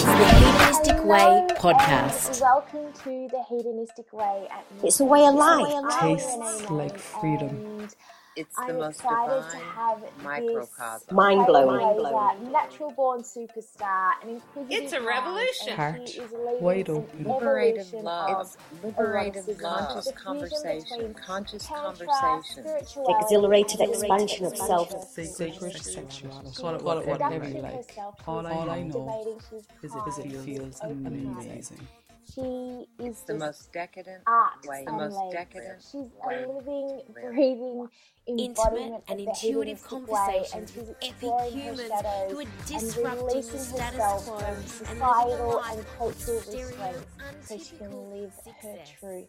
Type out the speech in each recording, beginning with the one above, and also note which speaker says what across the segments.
Speaker 1: It's the Hedonistic Way podcast.
Speaker 2: Welcome to the Hedonistic Way. At
Speaker 1: It's a way of life.
Speaker 3: Tastes like freedom.
Speaker 4: It's
Speaker 2: I'm
Speaker 4: the most
Speaker 2: excited
Speaker 4: divine
Speaker 2: to have
Speaker 4: microcosm.
Speaker 2: this
Speaker 1: Mind blowing.
Speaker 2: natural born superstar, an inquisitive
Speaker 5: It's a revolution.
Speaker 2: and
Speaker 3: Heart
Speaker 2: she is leading
Speaker 3: wide open.
Speaker 4: Oh, liberated
Speaker 2: evolution
Speaker 4: love.
Speaker 2: of
Speaker 4: It's liberated love. Conscious conversation.
Speaker 2: between
Speaker 4: Conscious
Speaker 2: tantra,
Speaker 4: conversation.
Speaker 2: spirituality,
Speaker 1: Exhilarated expansion of self.
Speaker 3: Sacred sexuality. Call it
Speaker 2: She's
Speaker 3: whatever you like. All I know is it feels
Speaker 2: she's
Speaker 3: amazing.
Speaker 2: She is
Speaker 4: the most decadent
Speaker 2: art
Speaker 4: way. The
Speaker 2: and
Speaker 4: most
Speaker 2: labor.
Speaker 4: decadent
Speaker 2: She's
Speaker 4: way.
Speaker 2: a living, breathing
Speaker 1: Intimate
Speaker 2: embodiment
Speaker 1: and intuitive
Speaker 2: hedonistic and
Speaker 1: conversations
Speaker 2: she's
Speaker 1: with epic
Speaker 2: exploring her
Speaker 1: humans
Speaker 2: shadows
Speaker 1: who are
Speaker 2: and
Speaker 1: disrupting the status
Speaker 2: herself
Speaker 1: quo
Speaker 2: from
Speaker 1: and
Speaker 2: societal and cultural restraints so she can live her truth.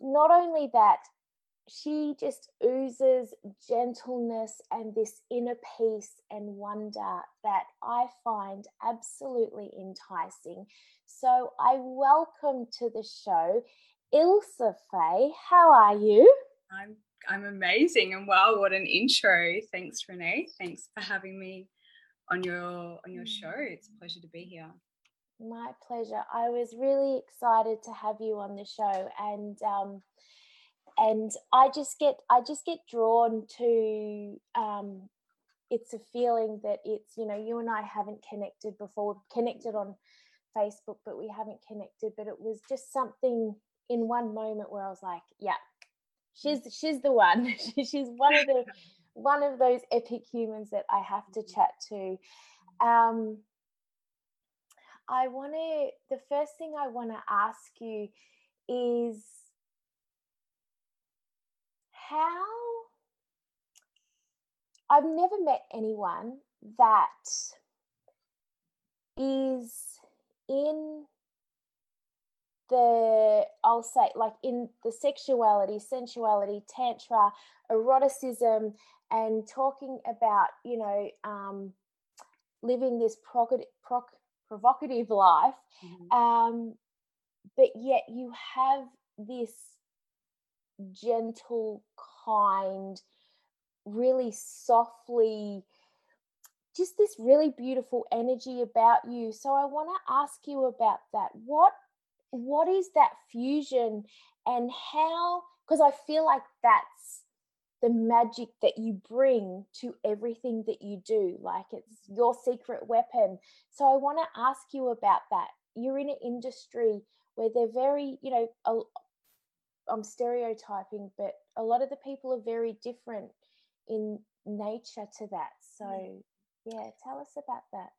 Speaker 2: Not only that, she just oozes gentleness and this inner peace and wonder that I find absolutely enticing. So I welcome to the show Ilsa Fay. How are you?
Speaker 6: I'm I'm amazing and wow, what an intro. Thanks, Renee. Thanks for having me on your on your show. It's a pleasure to be here.
Speaker 2: My pleasure. I was really excited to have you on the show, and um, and I just get I just get drawn to. Um, it's a feeling that it's you know you and I haven't connected before. We've connected on Facebook, but we haven't connected. But it was just something in one moment where I was like, yeah, she's she's the one. she's one of the one of those epic humans that I have to chat to. Um, I want to, the first thing I want to ask you is how I've never met anyone that is in the, I'll say, like in the sexuality, sensuality, tantra, eroticism, and talking about, you know, um, living this provocative, provocative life, um, but yet you have this gentle, kind, really softly, just this really beautiful energy about you. So I want to ask you about that. What what is that fusion and how because I feel like that's the magic that you bring to everything that you do like it's your secret weapon so i want to ask you about that you're in an industry where they're very you know a, i'm stereotyping but a lot of the people are very different in nature to that. So yeah tell us about that.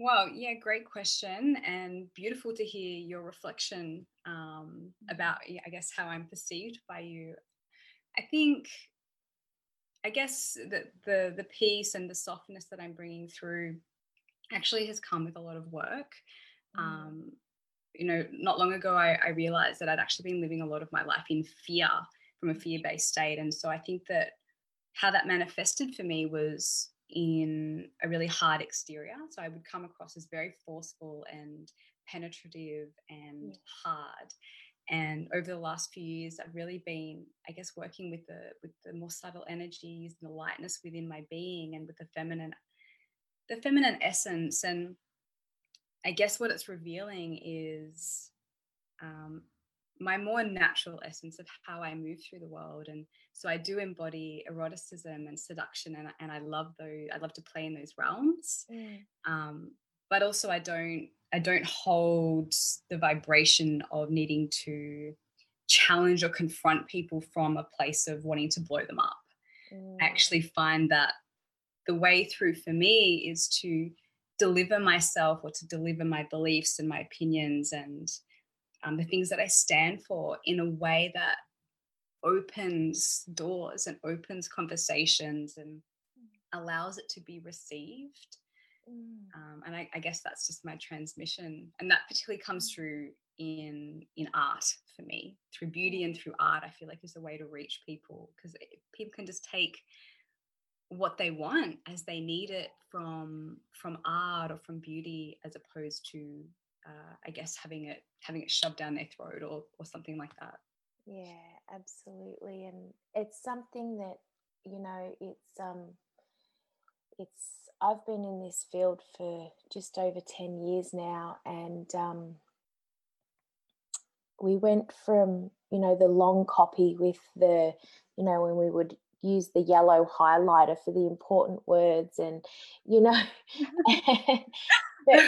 Speaker 6: Well, yeah, great question and beautiful to hear your reflection um, about, I guess, how I'm perceived by you. I think, I guess that the the peace and the softness that I'm bringing through actually has come with a lot of work. Um, you know, not long ago, I, I realized that I'd actually been living a lot of my life in fear from a fear based state. And so I think that how that manifested for me was in a really hard exterior. So I would come across as very forceful and penetrative and hard. And over the last few years, I've really been, I guess, working with the with the more subtle energies and the lightness within my being and with the feminine, the feminine essence. And I guess what it's revealing is um, my more natural essence of how I move through the world. And so I do embody eroticism and seduction, and, and I love those. I love to play in those realms.
Speaker 2: Mm.
Speaker 6: Um, but also, I don't. I don't hold the vibration of needing to challenge or confront people from a place of wanting to blow them up.
Speaker 2: Mm.
Speaker 6: I actually find that the way through for me is to deliver myself or to deliver my beliefs and my opinions and um, the things that I stand for in a way that opens doors and opens conversations and allows it to be received.
Speaker 2: Mm.
Speaker 6: Um, and I, I guess that's just my transmission, and that particularly comes through in in art for me, through beauty and through art. I feel like is a way to reach people because people can just take what they want as they need it from from art or from beauty as opposed to uh, i guess having it having it shoved down their throat or or something like that
Speaker 2: Yeah, absolutely. And it's something that, you know, it's um it's I've been in this field for just over 10 years now and um, we went from you know the long copy with the you know when we would use the yellow highlighter for the important words and you know but,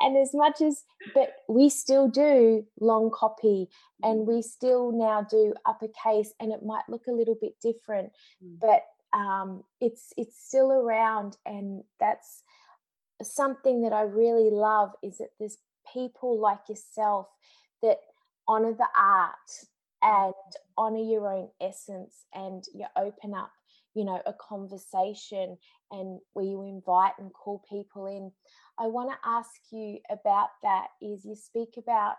Speaker 2: and as much as but we still do long copy and we still now do uppercase and it might look a little bit different
Speaker 6: Mm.
Speaker 2: but um, it's it's still around and that's something that i really love is that there's people like yourself that honor the art and honor your own essence and you open up you know a conversation and where you invite and call people in. I want to ask you about that is you speak about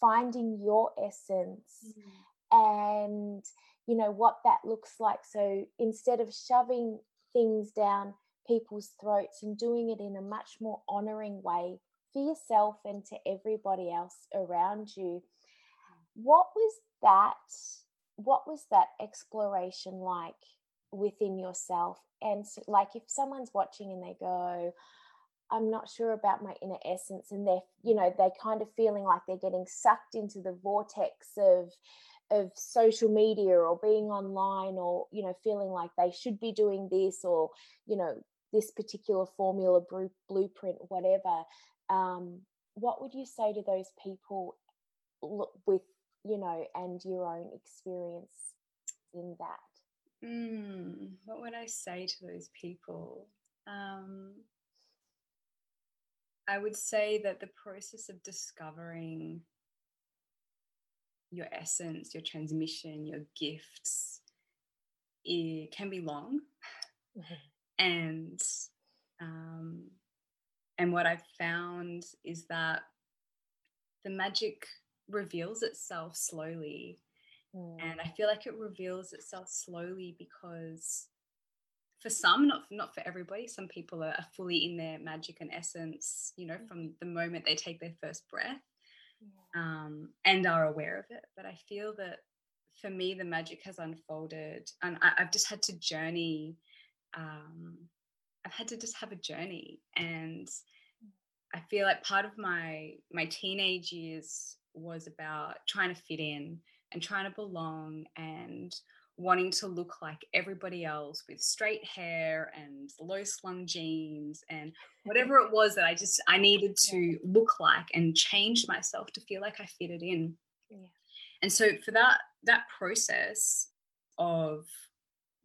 Speaker 2: finding your essence mm. and you know what that looks like. So instead of shoving things down people's throats and doing it in a much more honoring way for yourself and to everybody else around you mm. what was that what was that exploration like within yourself? And so, like if someone's watching and they go i'm not sure about my inner essence and they're you know they're kind of feeling like they're getting sucked into the vortex of of social media or being online or you know feeling like they should be doing this or you know this particular formula blueprint whatever um, what would you say to those people with you know and your own experience in that.
Speaker 6: Mm, what would i say to those people? Um, i would say that the process of discovering your essence your transmission your gifts it can be long. Mm-hmm. and um, and what I've found is that the magic reveals itself slowly. Mm. And I feel like it reveals itself slowly because for some, not not for everybody, some people are, fully in their magic and essence, you know, from the moment they take their first breath yeah. um, and are aware of it. But I feel that for me, the magic has unfolded and I, have just had to journey um, I've had to just have a journey and I feel like part of my my teenage years was about trying to fit in and trying to belong and wanting to look like everybody else with straight hair and low slung jeans and whatever it was that I just I needed to look like and change myself to feel like I fitted in. Yeah. And so for that that process of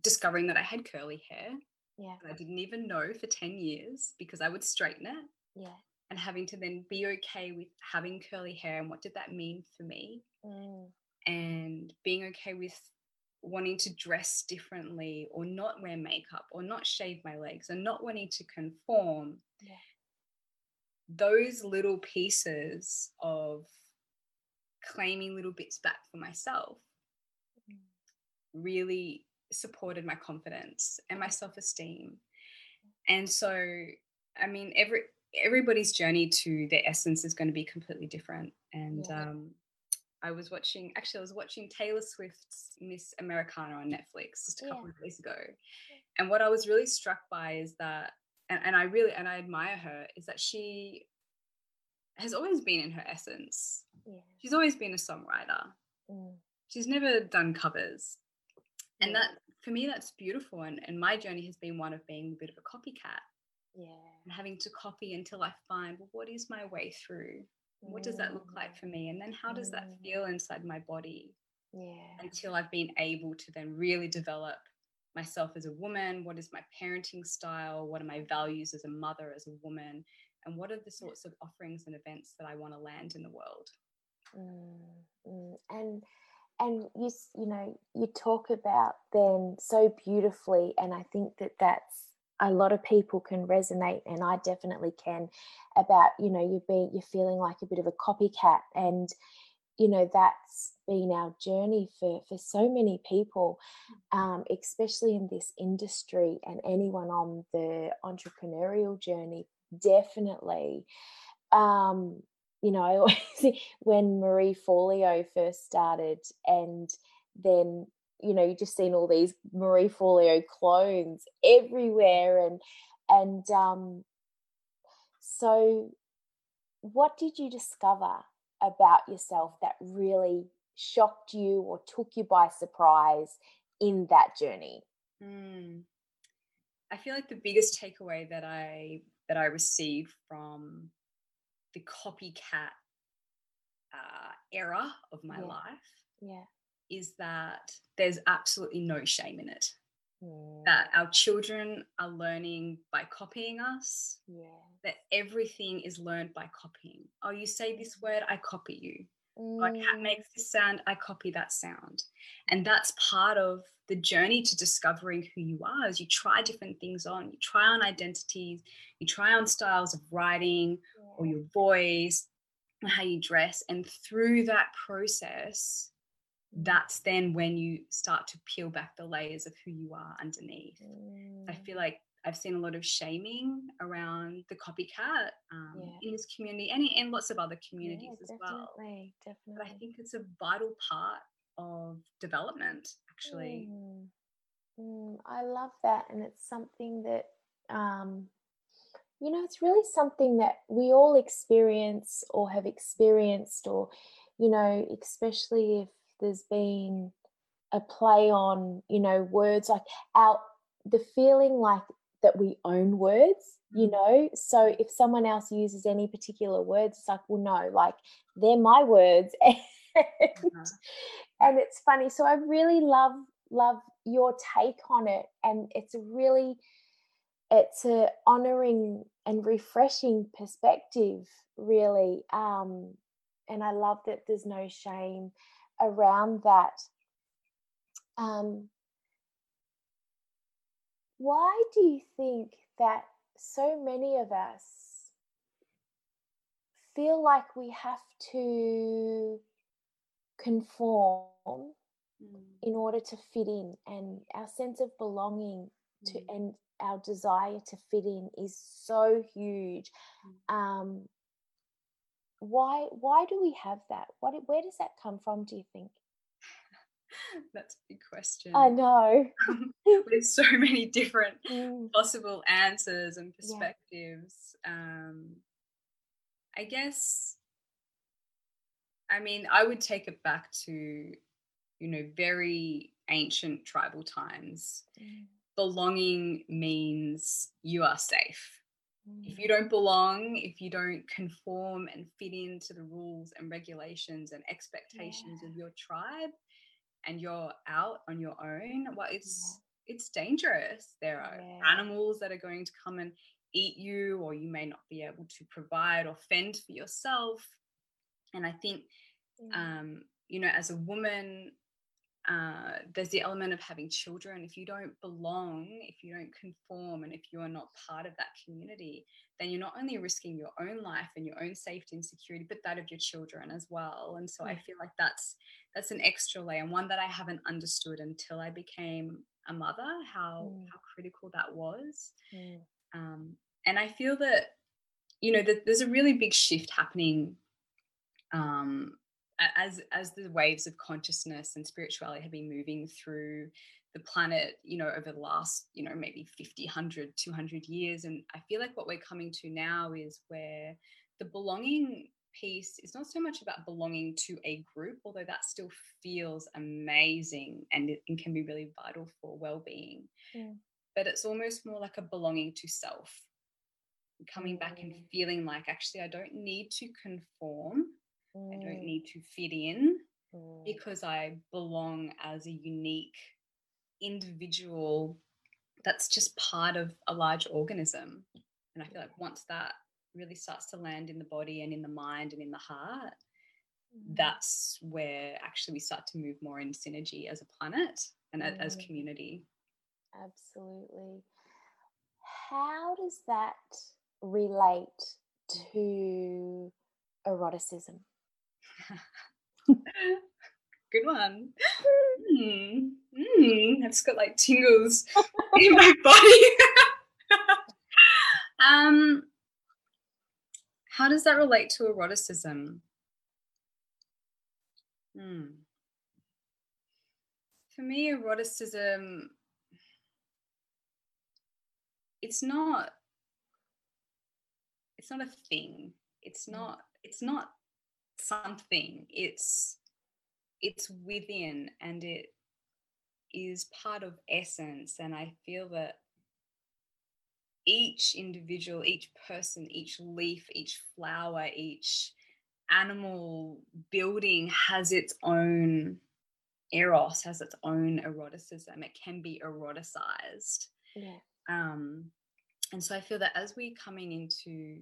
Speaker 6: discovering that I had curly hair
Speaker 2: yeah.
Speaker 6: I didn't even know for 10 years because I would straighten it.
Speaker 2: Yeah.
Speaker 6: And having to then be okay with having curly hair and what did that mean for me?
Speaker 2: Mm.
Speaker 6: And being okay with wanting to dress differently or not wear makeup or not shave my legs and not wanting to conform.
Speaker 2: Yeah.
Speaker 6: Those little pieces of claiming little bits back for myself mm. really supported my confidence and my self-esteem and so i mean every everybody's journey to their essence is going to be completely different. And yeah. um i was watching actually i was watching taylor swift's miss americana on netflix just a couple yeah. of days ago. And what i was really struck by is that and, and i really and i admire her is that she has always been in her essence.
Speaker 2: Yeah.
Speaker 6: she's always been a songwriter.
Speaker 2: Mm.
Speaker 6: she's never done covers. And that for me that's beautiful. And, and my journey has been one of being a bit of a copycat
Speaker 2: yeah.
Speaker 6: And having to copy until i find well what is my way through? What does that look like for me? And then how does that feel inside my body
Speaker 2: yeah.
Speaker 6: until i've been able to then really develop myself as a woman? What is my parenting style? What are my values as a mother as a woman? And what are the sorts of offerings and events that i want to land in the world?
Speaker 2: Mm, mm. and and you you know you talk about them so beautifully and i think that that's a lot of people can resonate and i definitely can about you know you're feeling like a bit of a copycat and you know that's been our journey for for so many people um, especially in this industry and anyone on the entrepreneurial journey definitely. Um, you know, when Marie Forleo first started, and then you know, you've just seen all these Marie Forleo clones everywhere, and and um, so what did you discover about yourself that really shocked you or took you by surprise in that journey?
Speaker 6: Mm. I feel like the biggest takeaway that I that I received from the copycat uh, era of my
Speaker 2: Yeah.
Speaker 6: life
Speaker 2: Yeah.
Speaker 6: Is that there's absolutely no shame in it.
Speaker 2: Mm,
Speaker 6: That our children are learning by copying us.
Speaker 2: yeah.
Speaker 6: That everything is learned by copying. Oh, you say this word, I copy you. Oh, a cat
Speaker 2: Mm,
Speaker 6: makes this sound, I copy that sound. And that's part of the journey to discovering who you are as you try different things on. You try on identities, you try on styles of writing or your voice, and how you dress. And through that process, that's then when you start to peel back the layers of who you are underneath. I
Speaker 2: Mm,
Speaker 6: feel like I've seen a lot of shaming around the copycat um,
Speaker 2: Yeah.
Speaker 6: in this community and in lots of other
Speaker 2: yeah,
Speaker 6: communities as well
Speaker 2: definitely,
Speaker 6: but I think it's a vital part of development, actually.
Speaker 2: Mm, mm, I love that, and it's something that um, you know, it's really something that we all experience or have experienced, or you know, especially if there's been a play on, you know, words like out the feeling like that we own words, you
Speaker 6: Mm.
Speaker 2: know. So if someone else uses any particular words, it's like, well, no, like they're my words. And,
Speaker 6: Uh-huh.
Speaker 2: and it's funny. So I really love love your take on it. And it's really it's a honoring and refreshing perspective, really. Um, and I love that there's no shame around that. Um, why do you think that so many of us feel like we have to conform
Speaker 6: Mm,
Speaker 2: in order to fit in and our sense of belonging to
Speaker 6: mm,
Speaker 2: and our desire to fit in is so huge
Speaker 6: Mm.
Speaker 2: um why why do we have that what where does that come from do you think
Speaker 6: That's a big question.
Speaker 2: i know
Speaker 6: there's so many different
Speaker 2: Mm,
Speaker 6: possible answers and
Speaker 2: Yeah.
Speaker 6: perspectives. Um, I guess, I mean, I would take it back to, you know, very ancient tribal times.
Speaker 2: mm,
Speaker 6: Belonging means you are safe. If
Speaker 2: mm,
Speaker 6: you don't belong, if you don't conform and fit into the rules and regulations and expectations of your tribe and you're out on your own, well it's it's dangerous. There are
Speaker 2: Yeah.
Speaker 6: animals that are going to come and eat you or you may not be able to provide or fend for yourself. And I think um, you know, as a woman, uh, there's the element of having children. If you don't belong, if you don't conform, and if you are not part of that community, then you're not only risking your own life and your own safety and security, but that of your children as well. And so I feel like that's that's an extra layer, and one that I haven't understood until I became a mother. How
Speaker 2: Mm.
Speaker 6: how critical that was.
Speaker 2: mm,
Speaker 6: Um, and I feel that, you know, that there's a really big shift happening um, as as the waves of consciousness and spirituality have been moving through the planet, you know, over the last, you know, maybe 50, 100, 200 years. And I feel like what we're coming to now is where the belonging piece is not so much about belonging to a group, although that still feels amazing and it and can be really vital for well-being
Speaker 2: mm,
Speaker 6: but it's almost more like a belonging to self coming back and
Speaker 2: Mm.
Speaker 6: feeling like actually i don't need to conform i don't
Speaker 2: mm,
Speaker 6: need to fit in
Speaker 2: mm,
Speaker 6: because i belong as a unique individual that's just part of a large organism and i feel like once that really starts to land in the body and in the mind and in the heart
Speaker 2: mm.
Speaker 6: that's where actually we start to move more in synergy as a planet and a- as
Speaker 2: Mm.
Speaker 6: community
Speaker 2: Absolutely. How does that relate to eroticism?
Speaker 6: Good one. Mm, mm, I've just got like tingles in my body. um, how does that relate to eroticism? Hmm. for me, eroticism, it's not, it's not a thing. It's not, it's not something. It's, it's within and it is part of essence. And I feel that each individual, each person, each leaf, each flower, each animal building has its own eros, has its own eroticism. It can be eroticized.
Speaker 2: Yeah.
Speaker 6: Um, and so I feel that as we're coming into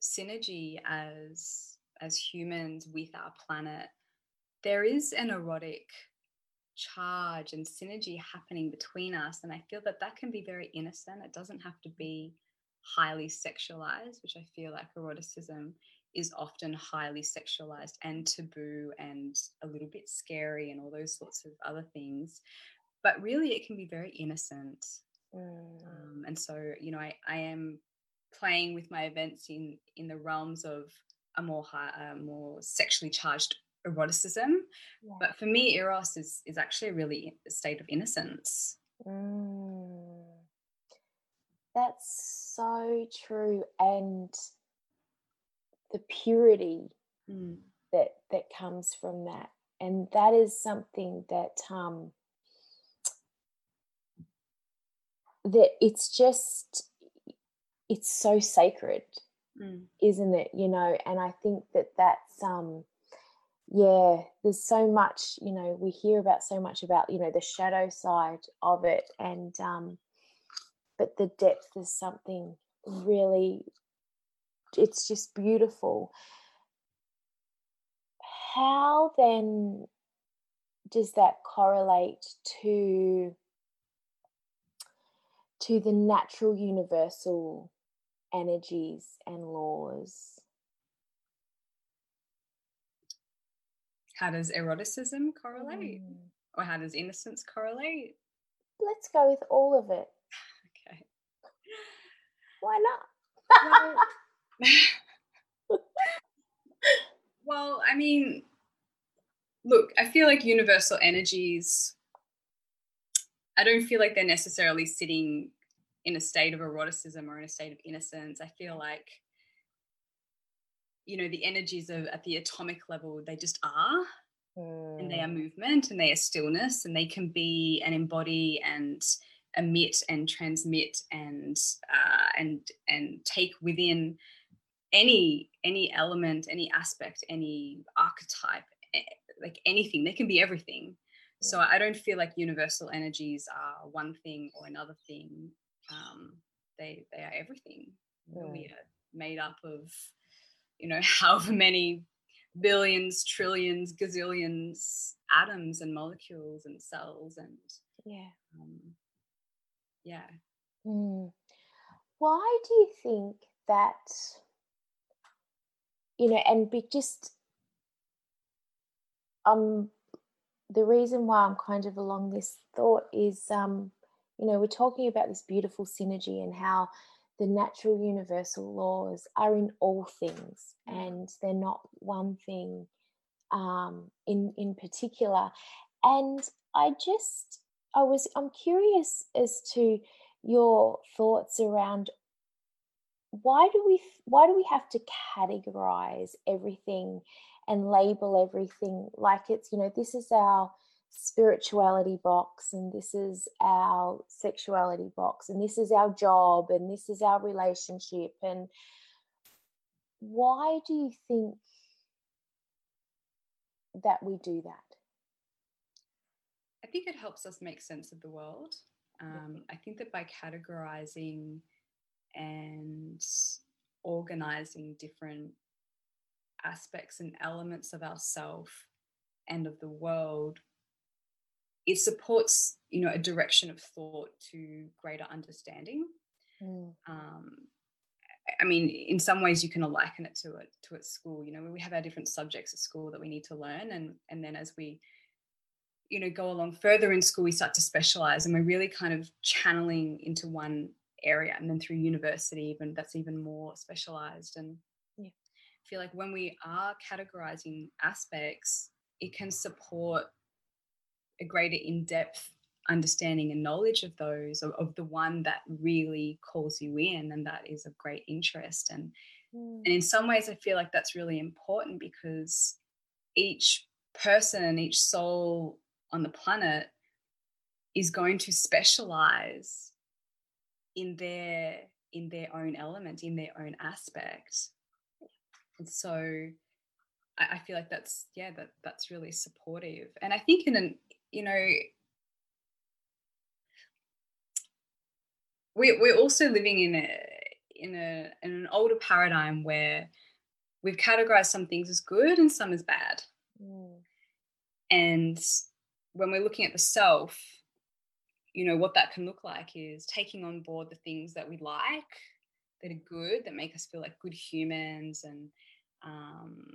Speaker 6: synergy as as humans with our planet, there is an erotic charge and synergy happening between us. And I feel that that can be very innocent. It doesn't have to be highly sexualized, which I feel like eroticism is often highly sexualized and taboo and a little bit scary and all those sorts of other things. But really, it can be very innocent.
Speaker 2: Mm.
Speaker 6: Um, and so, you know, I, I am playing with my events in in the realms of a more high, uh, more sexually charged eroticism.
Speaker 2: Yeah.
Speaker 6: But for me, eros is is actually really a state of innocence.
Speaker 2: Mm. That's so true. And the purity
Speaker 6: Mm.
Speaker 2: that that comes from that. And that is something that um that it's just it's so sacred
Speaker 6: Mm.
Speaker 2: isn't it you know and i think that that's um yeah there's so much you know we hear about so much about you know the shadow side of it and um but the depth is something really it's just beautiful how then does that correlate to to the natural universal energies and laws
Speaker 6: How does eroticism correlate,
Speaker 2: Mm.
Speaker 6: or how does innocence correlate?
Speaker 2: let's go with all of it
Speaker 6: Okay.
Speaker 2: why not
Speaker 6: Well, well, I mean, look, I feel like universal energies. I don't feel like they're necessarily sitting in a state of eroticism or in a state of innocence. I feel like, you know, the energies of at the atomic level, they just are. and they are
Speaker 2: Mm.
Speaker 6: movement and they are stillness and they can be and embody and emit and transmit and uh, and and take within any any element any aspect any archetype eh, like anything they can be everything so i don't feel like universal energies are one thing or another thing um, they they are everything know, we are made up of you know however many billions, trillions, gazillions atoms and molecules and cells and
Speaker 2: yeah
Speaker 6: um, yeah.
Speaker 2: Mm. Why do you think that, you know, and be just, um, the reason why I'm kind of along this thought is, um, you know, we're talking about this beautiful synergy and how the natural universal laws are in all things and they're not one thing um, in in particular. And I just, I was, I'm curious as to your thoughts around why do we why do we have to categorize everything and label everything like it's you know this is our spirituality box and this is our sexuality box and this is our job and this is our relationship and why do you think that we do that
Speaker 6: I think it helps us make sense of the world. Um, I think that by categorizing and organizing different aspects and elements of ourself and of the world, it supports, you know, a direction of thought to greater understanding.
Speaker 2: Mm,
Speaker 6: um, I mean, in some ways, you can liken it to it to at school. You know, we have our different subjects at school that we need to learn, and and then as we, you know, go along further in school, we start to specialize, and we're really kind of channeling into one area, and then through university, even that's even more specialized. And
Speaker 2: Yeah.
Speaker 6: I feel like when we are categorizing aspects, it can support a greater in-depth understanding and knowledge of those of, of the one that really calls you in and that is of great interest. And
Speaker 2: Mm.
Speaker 6: and in some ways i feel like that's really important because each person and each soul on the planet is going to specialize in their in their own element in their own aspect. And so I, I feel like that's yeah that that's really supportive. And i think in an you know we, we're also living in a in a in an older paradigm where we've categorized some things as good and some as bad
Speaker 2: Mm.
Speaker 6: and when we're looking at the self you know what that can look like is taking on board the things that we like that are good that make us feel like good humans and um,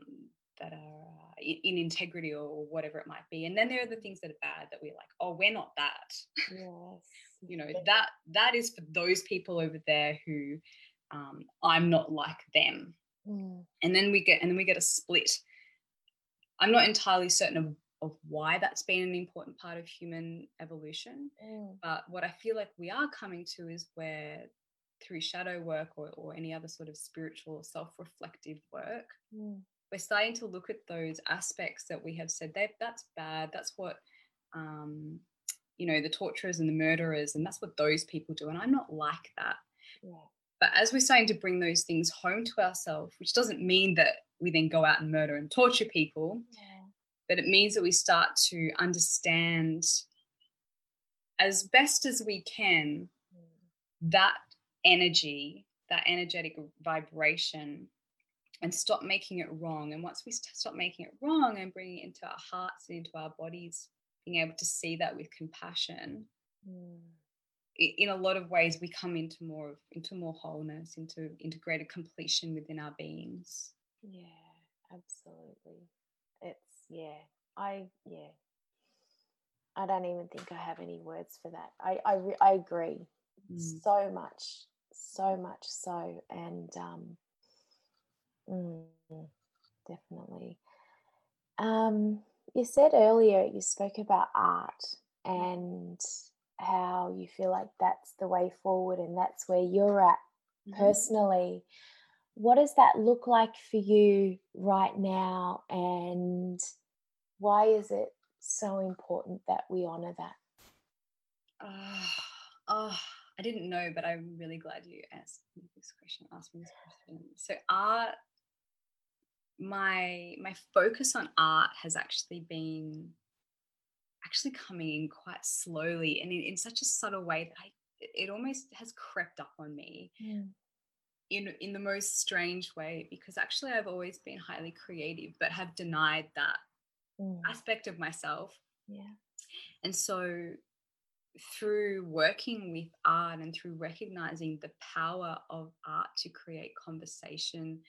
Speaker 6: that are uh, in, in integrity or whatever it might be and then there are the things that are bad that we're like oh we're not that
Speaker 2: Yes.
Speaker 6: you know that that is for those people over there who um, i'm not like them
Speaker 2: Mm.
Speaker 6: and then we get and then we get a split i'm not entirely certain of, of why that's been an important part of human evolution
Speaker 2: Mm.
Speaker 6: but what i feel like we are coming to is where through shadow work or, or any other sort of spiritual self-reflective work
Speaker 2: Mm.
Speaker 6: We're starting to look at those aspects that we have said that that's bad that's what um, you know the torturers and the murderers and that's what those people do and i'm not like that
Speaker 2: Yeah.
Speaker 6: but as we're starting to bring those things home to ourselves which doesn't mean that we then go out and murder and torture people
Speaker 2: Yeah.
Speaker 6: but it means that we start to understand as best as we can
Speaker 2: Mm.
Speaker 6: that energy that energetic vibration and stop making it wrong and once we st- stop making it wrong and bringing it into our hearts and into our bodies being able to see that with compassion
Speaker 2: Mm.
Speaker 6: in a lot of ways we come into more of into more wholeness into into greater completion within our beings
Speaker 2: Yeah, absolutely. It's yeah. I yeah. I don't even think I have any words for that. I I I agree
Speaker 6: Mm.
Speaker 2: so much, so much so, and um, mm, definitely. Um, you said earlier you spoke about art and how you feel like that's the way forward, and that's where you're at
Speaker 6: Mhm.
Speaker 2: personally what does that look like for you right now and why is it so important that we honor that
Speaker 6: oh, I didn't know, but I'm really glad you asked me this question. Asked me this question. So art, my my focus on art has actually been actually coming in quite slowly and in, in such a subtle way that I it almost has crept up on me in in the most strange way because actually I've always been highly creative but have denied that
Speaker 2: Mm,
Speaker 6: aspect of myself.
Speaker 2: Yeah.
Speaker 6: And so, through working with art and through recognizing the power of art to create conversation,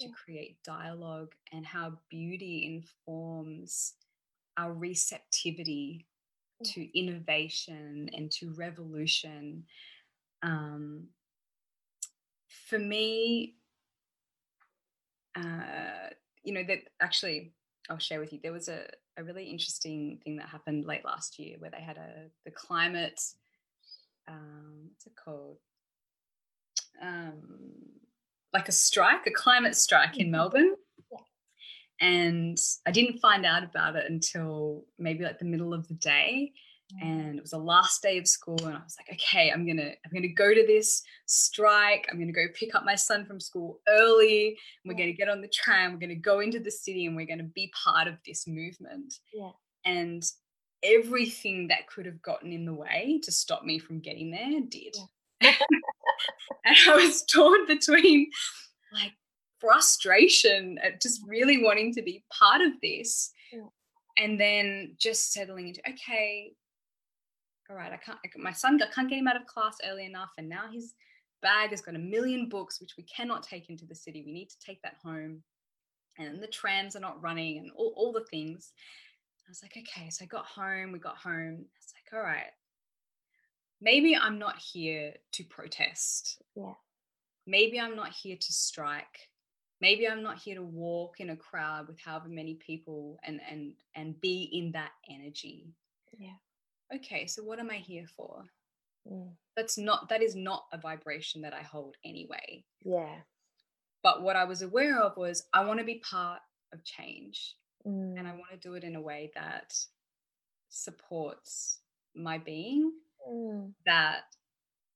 Speaker 6: to create dialogue, and how beauty informs our receptivity to innovation and to revolution. Um, for me, uh, you know, that actually I'll share with you. There was a, a really interesting thing that happened late last year where they had a the climate um, what's it called? Um, like a strike, a climate strike in
Speaker 2: Mhm.
Speaker 6: Melbourne.
Speaker 2: Yeah.
Speaker 6: And I didn't find out about it until maybe like the middle of the day
Speaker 2: Mm,
Speaker 6: and it was the last day of school and i was like okay i'm gonna i'm gonna go to this strike i'm gonna go pick up my son from school early and we're
Speaker 2: Yeah.
Speaker 6: gonna get on the tram we're gonna go into the city and we're gonna be part of this movement
Speaker 2: yeah
Speaker 6: and everything that could have gotten in the way to stop me from getting there did and i was torn between like frustration at just really wanting to be part of this
Speaker 2: mm.
Speaker 6: and then just settling into okay all right i can't my son I can't get him out of class early enough and now his bag has got a million books which we cannot take into the city. We need to take that home. And the trams are not running and all, all the things. I was like okay so i got home we got home. It's like all right maybe i'm not here to protest
Speaker 2: Yeah.
Speaker 6: maybe i'm not here to strike maybe i'm not here to walk in a crowd with however many people and and and be in that energy
Speaker 2: Yeah.
Speaker 6: okay so what am i here for
Speaker 2: Mm.
Speaker 6: that's not that is not a vibration that i hold anyway
Speaker 2: Yeah.
Speaker 6: but what i was aware of was i want to be part of change
Speaker 2: Mm.
Speaker 6: and i want to do it in a way that supports my being
Speaker 2: Mm.
Speaker 6: that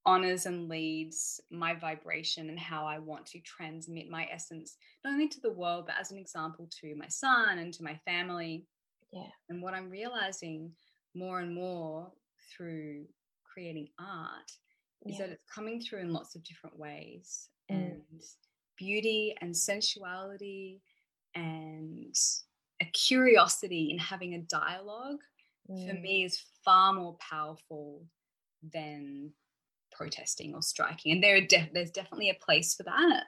Speaker 6: honors and leads my vibration and how I want to transmit my essence, not only to the world, but as an example to my son and to my family.
Speaker 2: Yeah.
Speaker 6: And what I'm realizing more and more through creating art is
Speaker 2: Yeah.
Speaker 6: that it's coming through in lots of different ways.
Speaker 2: Mm.
Speaker 6: And beauty and sensuality and a curiosity in having a dialogue for
Speaker 2: Mm.
Speaker 6: me is far more powerful than protesting or striking and there are def- there's definitely a place for that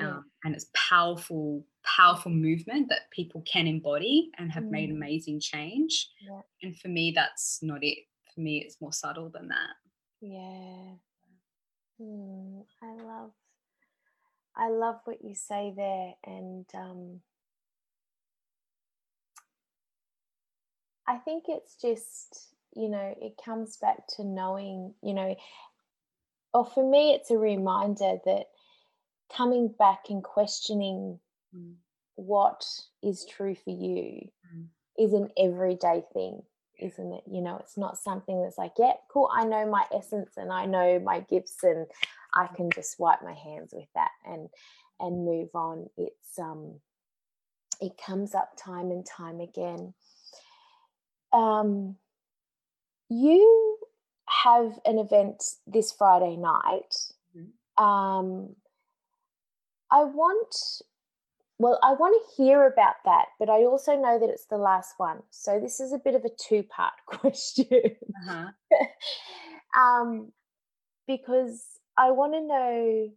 Speaker 6: um, and it's powerful powerful movement that people can embody and have made
Speaker 2: Mm.
Speaker 6: amazing change
Speaker 2: Yeah.
Speaker 6: and for me that's not it for me it's more subtle than that
Speaker 2: Yeah. Mm, I love I love what you say there and um I think it's just, you know, it comes back to knowing, you know, or for me it's a reminder that coming back and questioning
Speaker 6: Mm.
Speaker 2: what is true for you
Speaker 6: Mm.
Speaker 2: is an everyday thing isn't it? You know it's not something that's like yeah cool i know my essence and i know my gifts and i can just wipe my hands with that and and move on. It's um it comes up time and time again. Um you have an event this friday night
Speaker 6: Mhm.
Speaker 2: um i want well, I want to hear about that, but I also know that it's the last one. So this is a bit of a two part question.
Speaker 6: uh-huh.
Speaker 2: um, because I want to know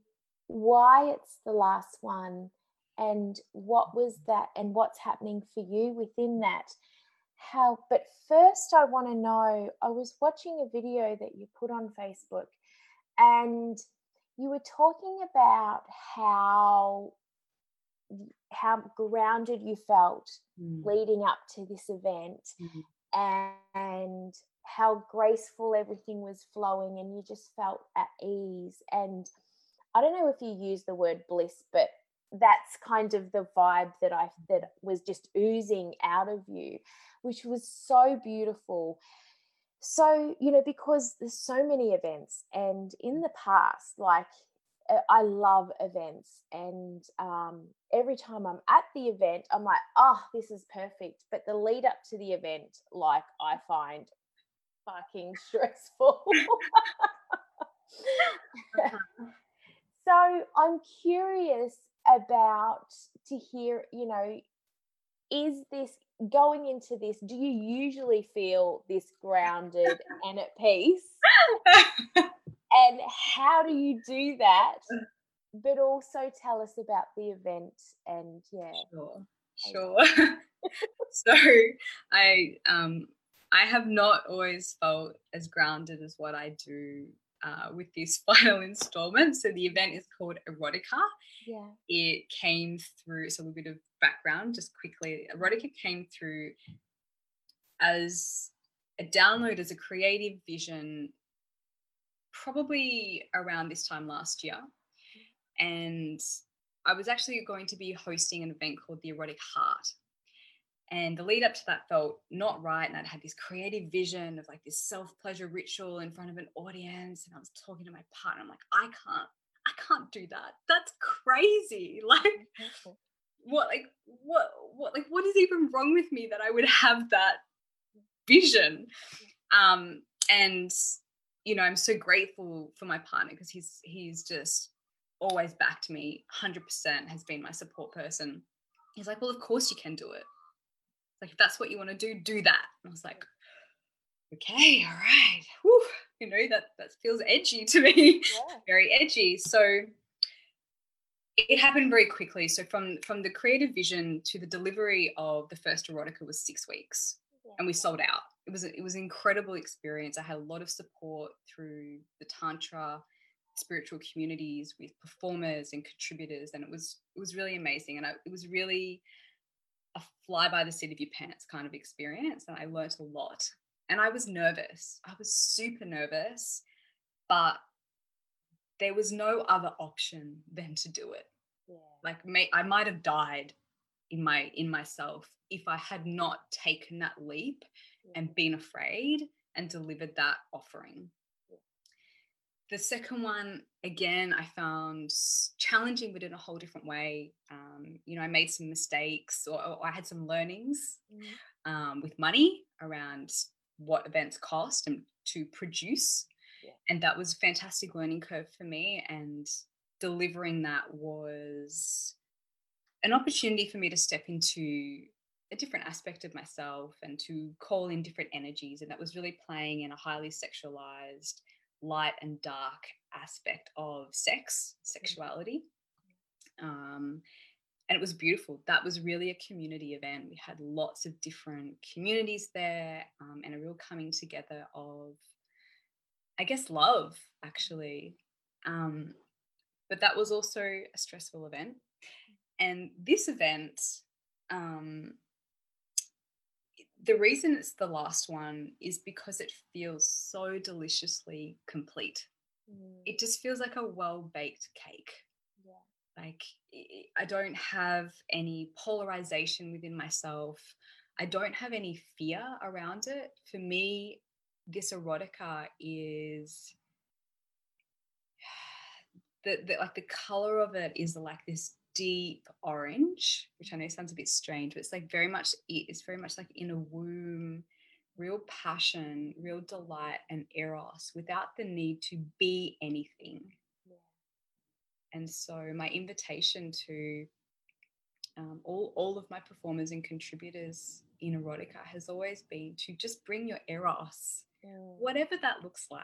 Speaker 2: why it's the last one and what was that and what's happening for you within that. How, but first, I want to know I was watching a video that you put on Facebook and you were talking about how how grounded you felt
Speaker 6: Mm.
Speaker 2: leading up to this event
Speaker 6: Mhm.
Speaker 2: and how graceful everything was flowing and you just felt at ease and i don't know if you use the word bliss but that's kind of the vibe that i that was just oozing out of you which was so beautiful so you know because there's so many events and in the past like uh, I love events, and um, every time I'm at the event, I'm like, oh, this is perfect. But the lead up to the event, like, I find fucking stressful. so I'm curious about to hear, you know, is this going into this? Do you usually feel this grounded and at peace? and how do you do that but also tell us about the event and yeah
Speaker 6: Sure, sure. so I um I have not always felt as grounded as what I do uh, with this final installment. So the event is called Erotica.
Speaker 2: yeah
Speaker 6: It came through. So a bit of background, just quickly. Erotica came through as a download as a creative vision, probably around this time last year, and I was actually going to be hosting an event called the Erotic Heart. And the lead up to that felt not right. And I'd had this creative vision of like this self pleasure ritual in front of an audience. And I was talking to my partner. I'm like, I can't, I can't do that. That's crazy. Like, what, like, what, what, like, what is even wrong with me that I would have that vision? Um, and, you know, I'm so grateful for my partner because he's, he's just always backed me 100% has been my support person he's like well of course you can do it like if that's what you want to do do that. And i was like okay all right. Whew. you know that that feels edgy to me.
Speaker 2: Yeah.
Speaker 6: Very edgy. So it happened very quickly. So from from the creative vision to the delivery of the first erotica was six weeks and we sold out. It was a, it was an incredible experience. I had a lot of support through the tantra spiritual communities with performers and contributors and it was it was really amazing. And I, it was really a fly by the seat of your pants kind of experience and i learnt a lot and I was nervous. I was super nervous, but there was no other option than to do it.
Speaker 2: Yeah.
Speaker 6: Like may, I might have died in my in myself if I had not taken that leap
Speaker 2: yeah.
Speaker 6: and been afraid and delivered that offering. The second one, again, I found challenging, but in a whole different way. Um, you know, I made some mistakes or, or I had some learnings
Speaker 2: Mhm.
Speaker 6: um, with money around what events cost and to produce.
Speaker 2: Yeah.
Speaker 6: And that was a fantastic learning curve for me. And delivering that was an opportunity for me to step into a different aspect of myself and to call in different energies. And that was really playing in a highly sexualized, light and dark aspect of sex, sexuality. Um, and it was beautiful. That was really a community event. We had lots of different communities there um, and a real coming together of, I guess, love, actually. Um, but that was also a stressful event. And this event, um, the reason it's the last one is because it feels so deliciously complete.
Speaker 2: Mm,
Speaker 6: It just feels like a well baked cake
Speaker 2: yeah.
Speaker 6: like I- don't have any polarization within myself. I don't have any fear around it. For me, this erotica is the, the like the color of it is like this deep orange, which I know sounds a bit strange, but it's like very much it- it's very much like in a womb, real passion, real delight and eros without the need to be anything.
Speaker 2: Yeah.
Speaker 6: And so my invitation to um, all, all of my performers and contributors in erotica has always been to just bring your eros,
Speaker 2: Mm,
Speaker 6: whatever that looks like,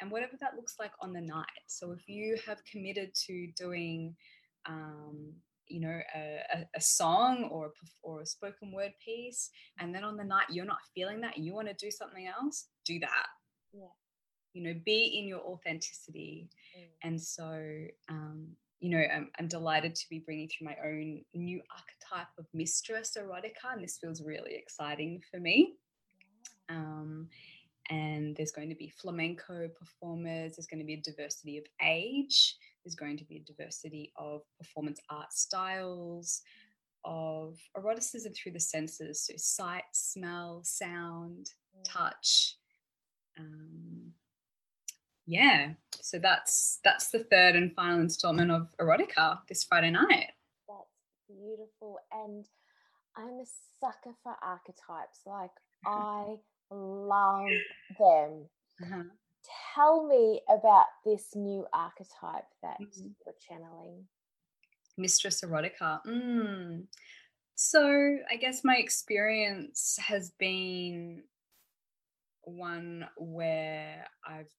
Speaker 6: and whatever that looks like on the night. So if you have committed to doing, um, you know, a, a, song or a, or a spoken word piece, and then on the night you're not feeling that, you want to do something else, do that.
Speaker 2: Yeah.
Speaker 6: You know, be in your authenticity.
Speaker 2: mm,
Speaker 6: And so, um, you know, I'm, I'm delighted to be bringing through my own new archetype of mistress erotica, and this feels really exciting for me. Um, and there's going to be flamenco performers, there's going to be a diversity of age, there's going to be a diversity of performance art styles, of eroticism through the senses, so sight, smell, sound,
Speaker 2: mm.
Speaker 6: touch. Um, yeah, so that's that's the third and final installment of Erotica this Friday night.
Speaker 2: That's beautiful. And I'm a sucker for archetypes. Like, I love them.
Speaker 6: Uh-huh.
Speaker 2: Tell me about this new archetype that
Speaker 6: Mhm.
Speaker 2: you're channeling.
Speaker 6: Mistress Erotica. Mm. So I guess my experience has been one where I've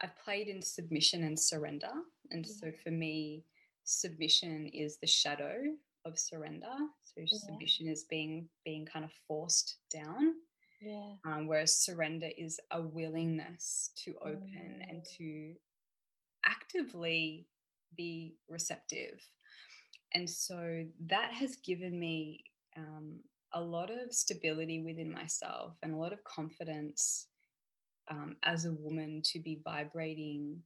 Speaker 6: I've played in submission and surrender. And so for me, submission is the shadow of surrender. So submission is being being kind of forced down.
Speaker 2: Yeah.
Speaker 6: um, whereas surrender is a willingness to open and
Speaker 2: Mm.
Speaker 6: to actively be receptive. And so that has given me um, a lot of stability within myself and a lot of confidence um, as a woman to be vibrating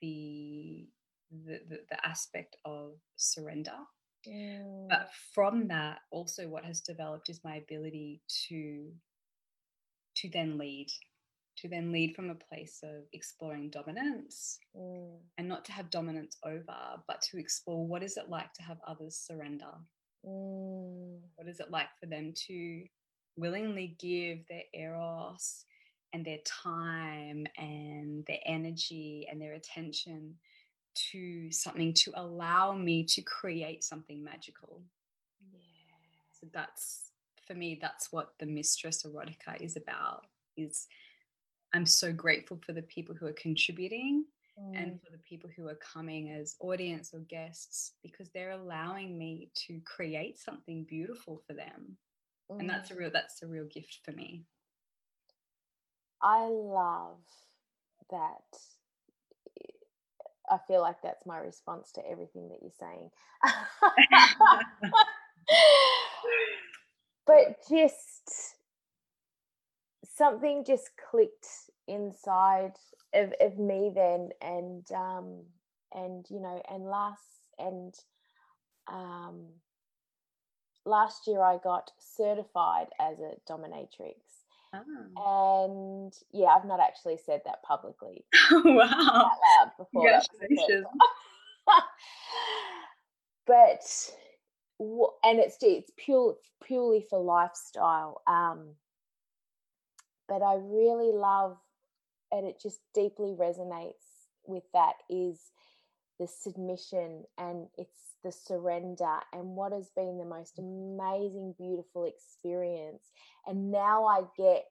Speaker 6: the the, the, the aspect of surrender.
Speaker 2: Mm,
Speaker 6: But from that, also what has developed is my ability to to then lead, to then lead from a place of exploring dominance
Speaker 2: mm,
Speaker 6: and not to have dominance over, but to explore what is it like to have others surrender?
Speaker 2: mm,
Speaker 6: What is it like for them to willingly give their eros and their time and their energy and their attention to something to allow me to create something magical?
Speaker 2: yeah.
Speaker 6: So that's for me, that's what the mistress erotica is about. Is I'm so grateful for the people who are contributing
Speaker 2: Mm,
Speaker 6: and for the people who are coming as audience or guests because they're allowing me to create something beautiful for them. And that's a
Speaker 2: mm.
Speaker 6: real that's a real gift for me.
Speaker 2: I love that. I feel like that's my response to everything that you're saying. but just something just clicked inside of, of me then and um and you know and last and um last year i got certified as a dominatrix
Speaker 6: Ah.
Speaker 2: and yeah i've not actually said that publicly
Speaker 6: wow.
Speaker 2: out loud before that was the first
Speaker 6: Congratulations.
Speaker 2: but and it's it's pure purely for lifestyle um but i really love and it just deeply resonates with that is the submission and it's the surrender and what has been the most amazing beautiful experience and now i get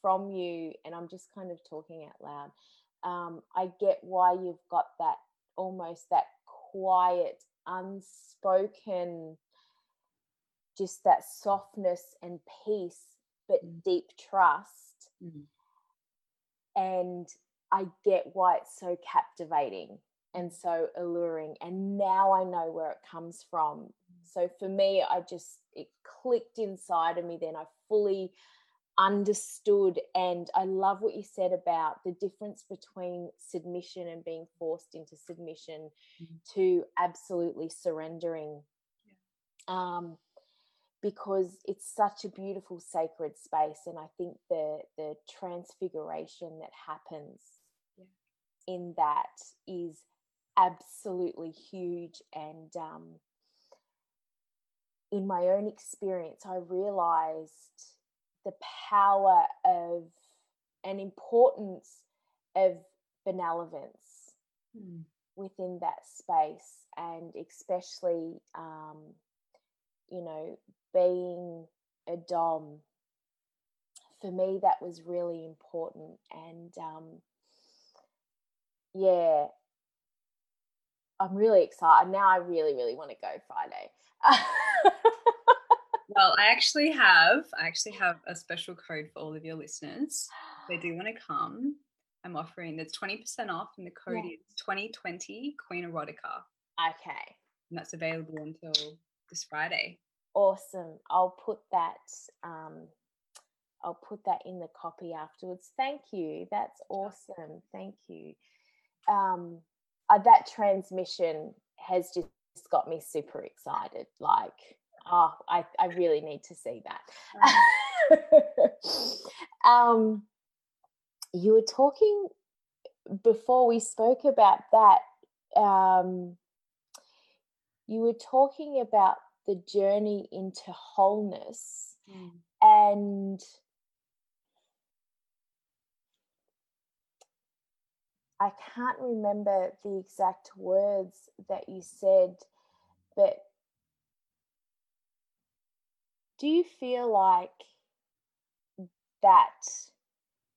Speaker 2: from you and i'm just kind of talking out loud um, I get why you've got that almost that quiet, unspoken, just that softness and peace, but
Speaker 6: Mm.
Speaker 2: deep trust.
Speaker 6: Mm.
Speaker 2: And I get why it's so captivating and so alluring. And now I know where it comes from. So for me, I just, it clicked inside of me then. I fully understood and i love what you said about the difference between submission and being forced into submission
Speaker 6: Mhm.
Speaker 2: to absolutely surrendering um because it's such a beautiful sacred space and i think the the transfiguration that happens
Speaker 6: Yeah.
Speaker 2: in that is absolutely huge. And um in my own experience i realized the power of and importance of benevolence
Speaker 6: Mm.
Speaker 2: within that space. And especially um, you know being a dom for me that was really important. And um, yeah i'm really excited now i really really want to go friday
Speaker 6: Well, I actually have I actually have a special code for all of your listeners. If they do want to come. I'm offering there's 20% off and the code
Speaker 2: Yeah.
Speaker 6: is 2020 Queen Erotica.
Speaker 2: okay
Speaker 6: And that's available until this Friday.
Speaker 2: awesome i'll put that um i'll put that in the copy afterwards thank you that's awesome thank you um uh, that transmission has just got me super excited like oh i i really need to see that um you were talking before we spoke about that um you were talking about the journey into wholeness
Speaker 6: Mm.
Speaker 2: and I can't remember the exact words that you said, but do you feel like that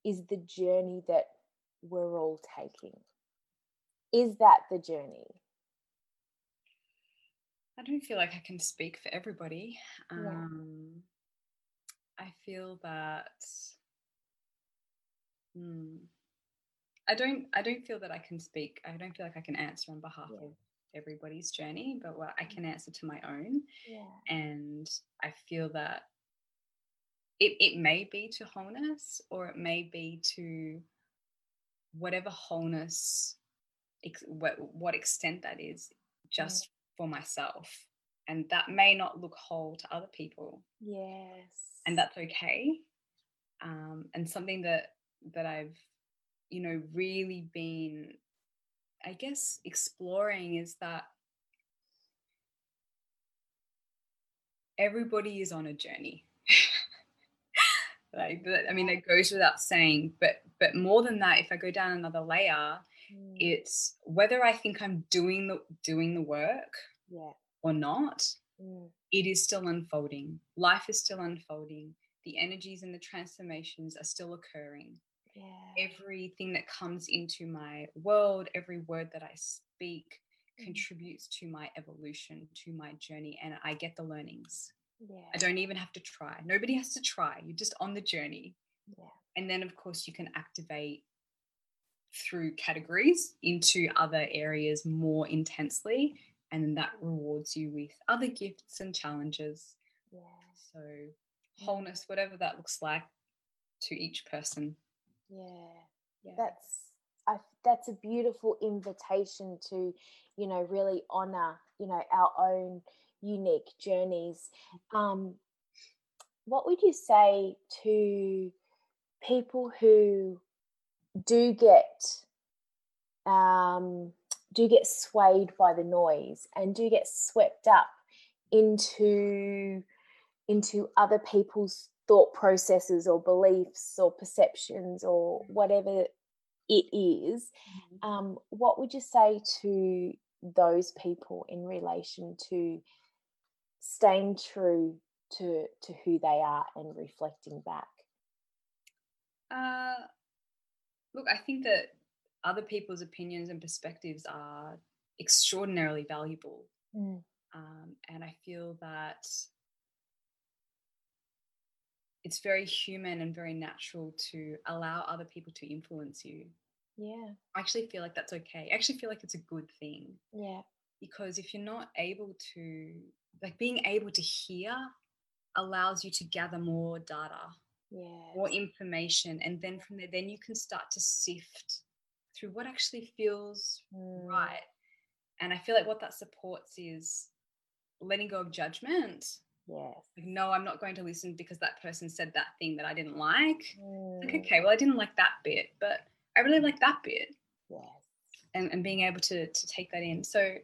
Speaker 2: is the journey that we're all taking? Is that the journey?
Speaker 6: I don't feel like I can speak for everybody.
Speaker 2: Yeah.
Speaker 6: Um, I feel that hmm, I don't. I don't feel that I can speak. I don't feel like I can answer on behalf
Speaker 2: Yeah.
Speaker 6: of everybody's journey, but what I can answer to my own.
Speaker 2: Yeah.
Speaker 6: And I feel that it it may be to wholeness, or it may be to whatever wholeness, ex- what what extent that is, just for myself. And that may not look whole to other people
Speaker 2: Yes.
Speaker 6: and that's okay um, and something that that i've you know really been i guess exploring is that everybody is on a journey. Like that, i mean it goes without saying but but more than that if i go down another layer
Speaker 2: Mm,
Speaker 6: it's whether i think i'm doing the doing the work
Speaker 2: yeah.
Speaker 6: or not
Speaker 2: Mm,
Speaker 6: it is still unfolding. Life is still unfolding. The energies and the transformations are still occurring
Speaker 2: yeah.
Speaker 6: everything that comes into my world, every word that I speak
Speaker 2: Mm.
Speaker 6: contributes to my evolution, to my journey, and I get the learnings.
Speaker 2: yeah.
Speaker 6: I don't even have to try. Nobody has to try. You're just on the journey.
Speaker 2: Yeah.
Speaker 6: And then, of course, you can activate through categories into other areas more intensely. And that rewards you with other gifts and challenges.
Speaker 2: yeah
Speaker 6: So, wholeness, whatever that looks like to each person.
Speaker 2: Yeah that's I, that's a beautiful invitation to you know really honor you know our own unique journeys. Um what would you say to people who do get um do get swayed by the noise and do get swept up into into other people's thought processes or beliefs or perceptions or whatever it is, um, what would you say to those people in relation to staying true to to who they are and reflecting back?
Speaker 6: Uh, look, I think that other people's opinions and perspectives are extraordinarily valuable.
Speaker 2: Mm.
Speaker 6: Um, and I feel that it's very human and very natural to allow other people to influence you.
Speaker 2: Yeah,
Speaker 6: I actually feel like that's okay. I actually feel like it's a good thing.
Speaker 2: Yeah,
Speaker 6: because if you're not able to, like, being able to hear allows you to gather more data
Speaker 2: yeah,
Speaker 6: more information and then from there then you can start to sift through what actually feels
Speaker 2: Mm,
Speaker 6: right. And i feel like what that supports is letting go of judgment
Speaker 2: Yes.
Speaker 6: like no i'm not going to listen because that person said that thing that i didn't like like
Speaker 2: Mm,
Speaker 6: okay well i didn't like that bit but i really like that bit
Speaker 2: Yes.
Speaker 6: and, and being able to to take that in so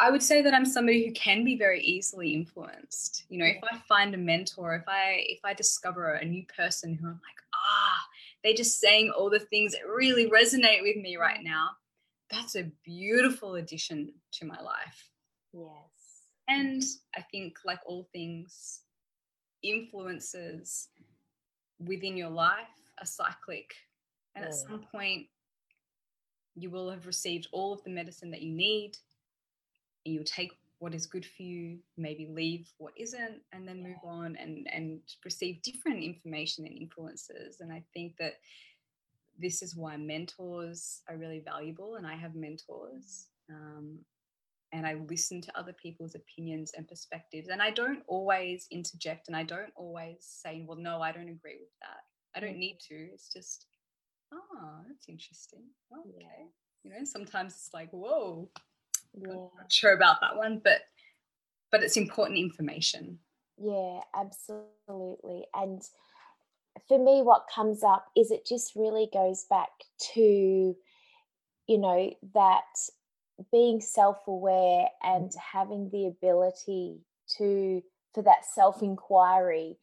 Speaker 6: I would say that I'm somebody who can be very easily influenced. You know, if I find a mentor, if I if I discover a new person who I'm like, ah, they're just saying all the things that really resonate with me right now, that's a beautiful addition to my life.
Speaker 2: Yes.
Speaker 6: And I think, like all things, influences within your life are cyclic. And at some point, you will have received all of the medicine that you need, and you'll take what is good for you, maybe leave what isn't, and then move on and, and receive different information and influences. And I think that this is why mentors are really valuable, and I have mentors. Um, and I listen to other people's opinions and perspectives. And I don't always interject and I don't always say, well, no, I don't agree with that. I don't mm. need to. It's just, oh, that's interesting. Oh,
Speaker 2: Yeah.
Speaker 6: okay. You know, sometimes it's like, whoa,
Speaker 2: Yeah.
Speaker 6: not sure about that one, but but it's important information.
Speaker 2: Yeah, absolutely. And for me, what comes up is it just really goes back to, you know, that being self aware and having the ability to, for that self inquiry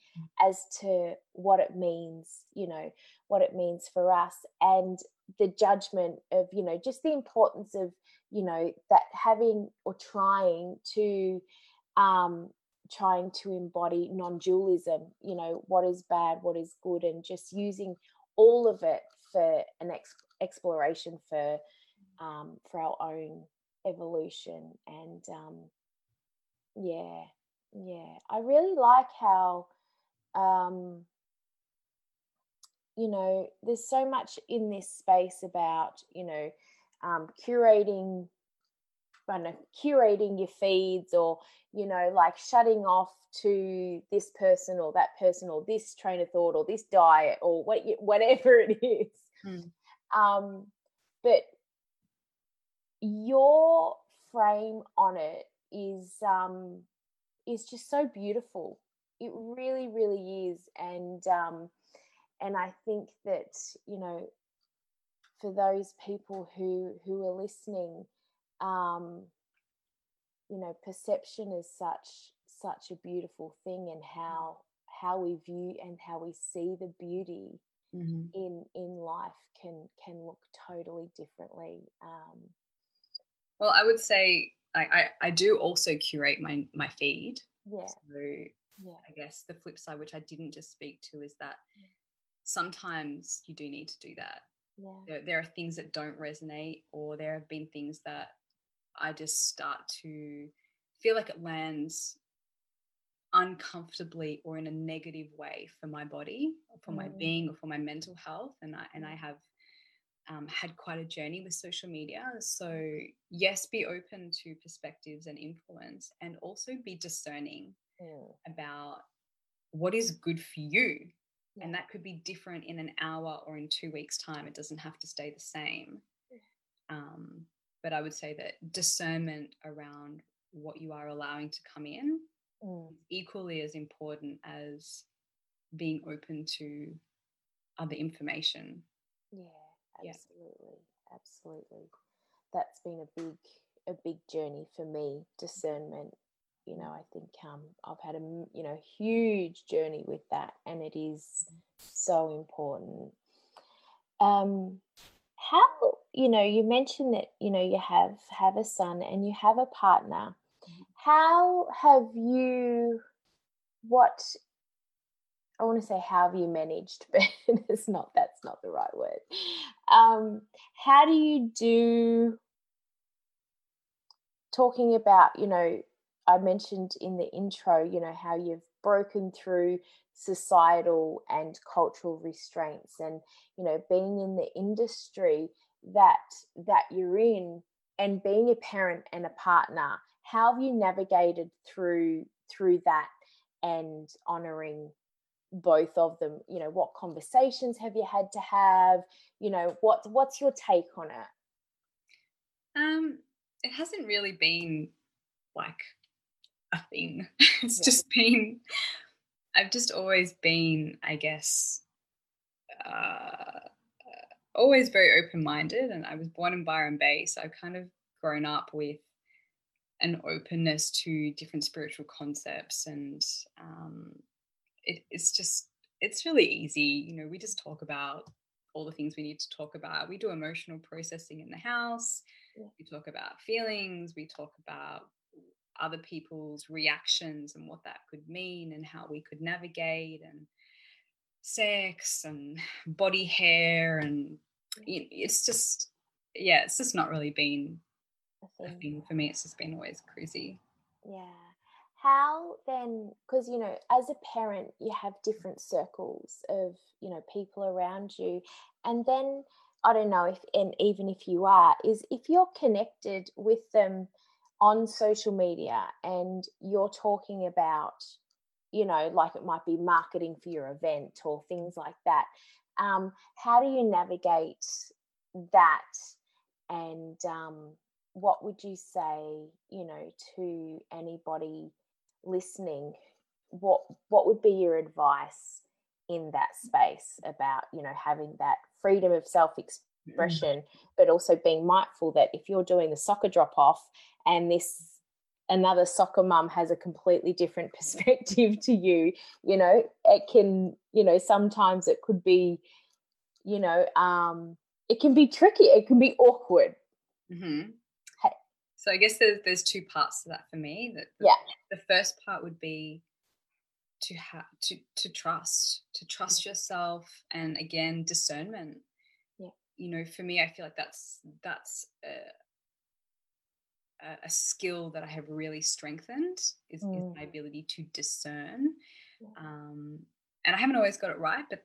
Speaker 2: as to what it means, you know, what it means for us and the judgment of, you know, just the importance of, you know, that having or trying to, um, trying to embody non-dualism you know what is bad what is good and just using all of it for an ex- exploration for um, for our own evolution and um, yeah yeah i really like how um, you know there's so much in this space about you know um, curating I don't know, curating your feeds or, you know, like shutting off to this person or that person or this train of thought or this diet or what you, whatever it is.
Speaker 6: Mm.
Speaker 2: Um, but your frame on it is um, is just so beautiful. It really, really is, and um, and I think that you know, for those people who who are listening um you know perception is such such a beautiful thing and how how we view and how we see the beauty in in life can can look totally differently um
Speaker 6: Well, I would say I, I, I do also curate my my feed.
Speaker 2: yeah
Speaker 6: So
Speaker 2: yeah
Speaker 6: I guess the flip side, which I didn't just speak to, is that sometimes you do need to do that.
Speaker 2: yeah
Speaker 6: There, there are things that don't resonate, or there have been things that I just start to feel like it lands uncomfortably or in a negative way for my body, or for my
Speaker 2: Mm.
Speaker 6: being, or for my mental health. And I and I have um, had quite a journey with social media. So yes, be open to perspectives and influence, and also be discerning.
Speaker 2: Mm.
Speaker 6: about what is good for you.
Speaker 2: Yeah.
Speaker 6: And that could be different in an hour or in two weeks' time. It doesn't have to stay the same. Um, but I would say that discernment around what you are allowing to come in
Speaker 2: Mm.
Speaker 6: is equally as important as being open to other information.
Speaker 2: Yeah,
Speaker 6: Yeah.
Speaker 2: absolutely, absolutely. That's been a big, a big journey for me. Discernment. You know, I think um, I've had a you know huge journey with that, and it is so important. Um, how you know you mentioned that you know you have have a son and you have a partner. How have you? What I want to say how have you managed, but it's not that's not the right word. Um, how do you do talking about, you know, I mentioned in the intro, you know, how you've broken through societal and cultural restraints and, you know, being in the industry that that you're in and being a parent and a partner, how have you navigated through through that and honoring both of them you know what conversations have you had to have you know what what's your take on it
Speaker 6: Um, it hasn't really been like a thing. it's
Speaker 2: Yeah.
Speaker 6: just been, I've just always been, I guess, uh, always very open minded. And I was born in Byron Bay. So I've kind of grown up with an openness to different spiritual concepts. And um, it, it's just, it's really easy. You know, we just talk about all the things we need to talk about. We do emotional processing in the house.
Speaker 2: Yeah.
Speaker 6: We talk about feelings. We talk about other people's reactions and what that could mean and how we could navigate and sex and body hair and it's just yeah it's just not really been a thing for me it's just been always cruisy
Speaker 2: Yeah. How then, because you know, as a parent, you have different circles of, you know, people around you. And then I don't know if, and even if you are, is if you're connected with them on social media and you're talking about, you know, like it might be marketing for your event or things like that, um, how do you navigate that? And, um, what would you say you know to anybody listening what what would be your advice in that space about you know having that freedom of self expression but also being mindful that if you're doing the soccer drop off and this another soccer mum has a completely different perspective to you you know it can you know sometimes it could be you know um it can be tricky it can be awkward
Speaker 6: hmm
Speaker 2: Hey.
Speaker 6: So i guess there's there's two parts to that for me that the,
Speaker 2: Yeah.
Speaker 6: the first part would be to have to to trust to trust yourself and again discernment
Speaker 2: Yeah.
Speaker 6: you know for me i feel like that's that's a, a- skill that i have really strengthened is,
Speaker 2: Mm.
Speaker 6: is my ability to discern
Speaker 2: Yeah.
Speaker 6: um and i haven't always got it right but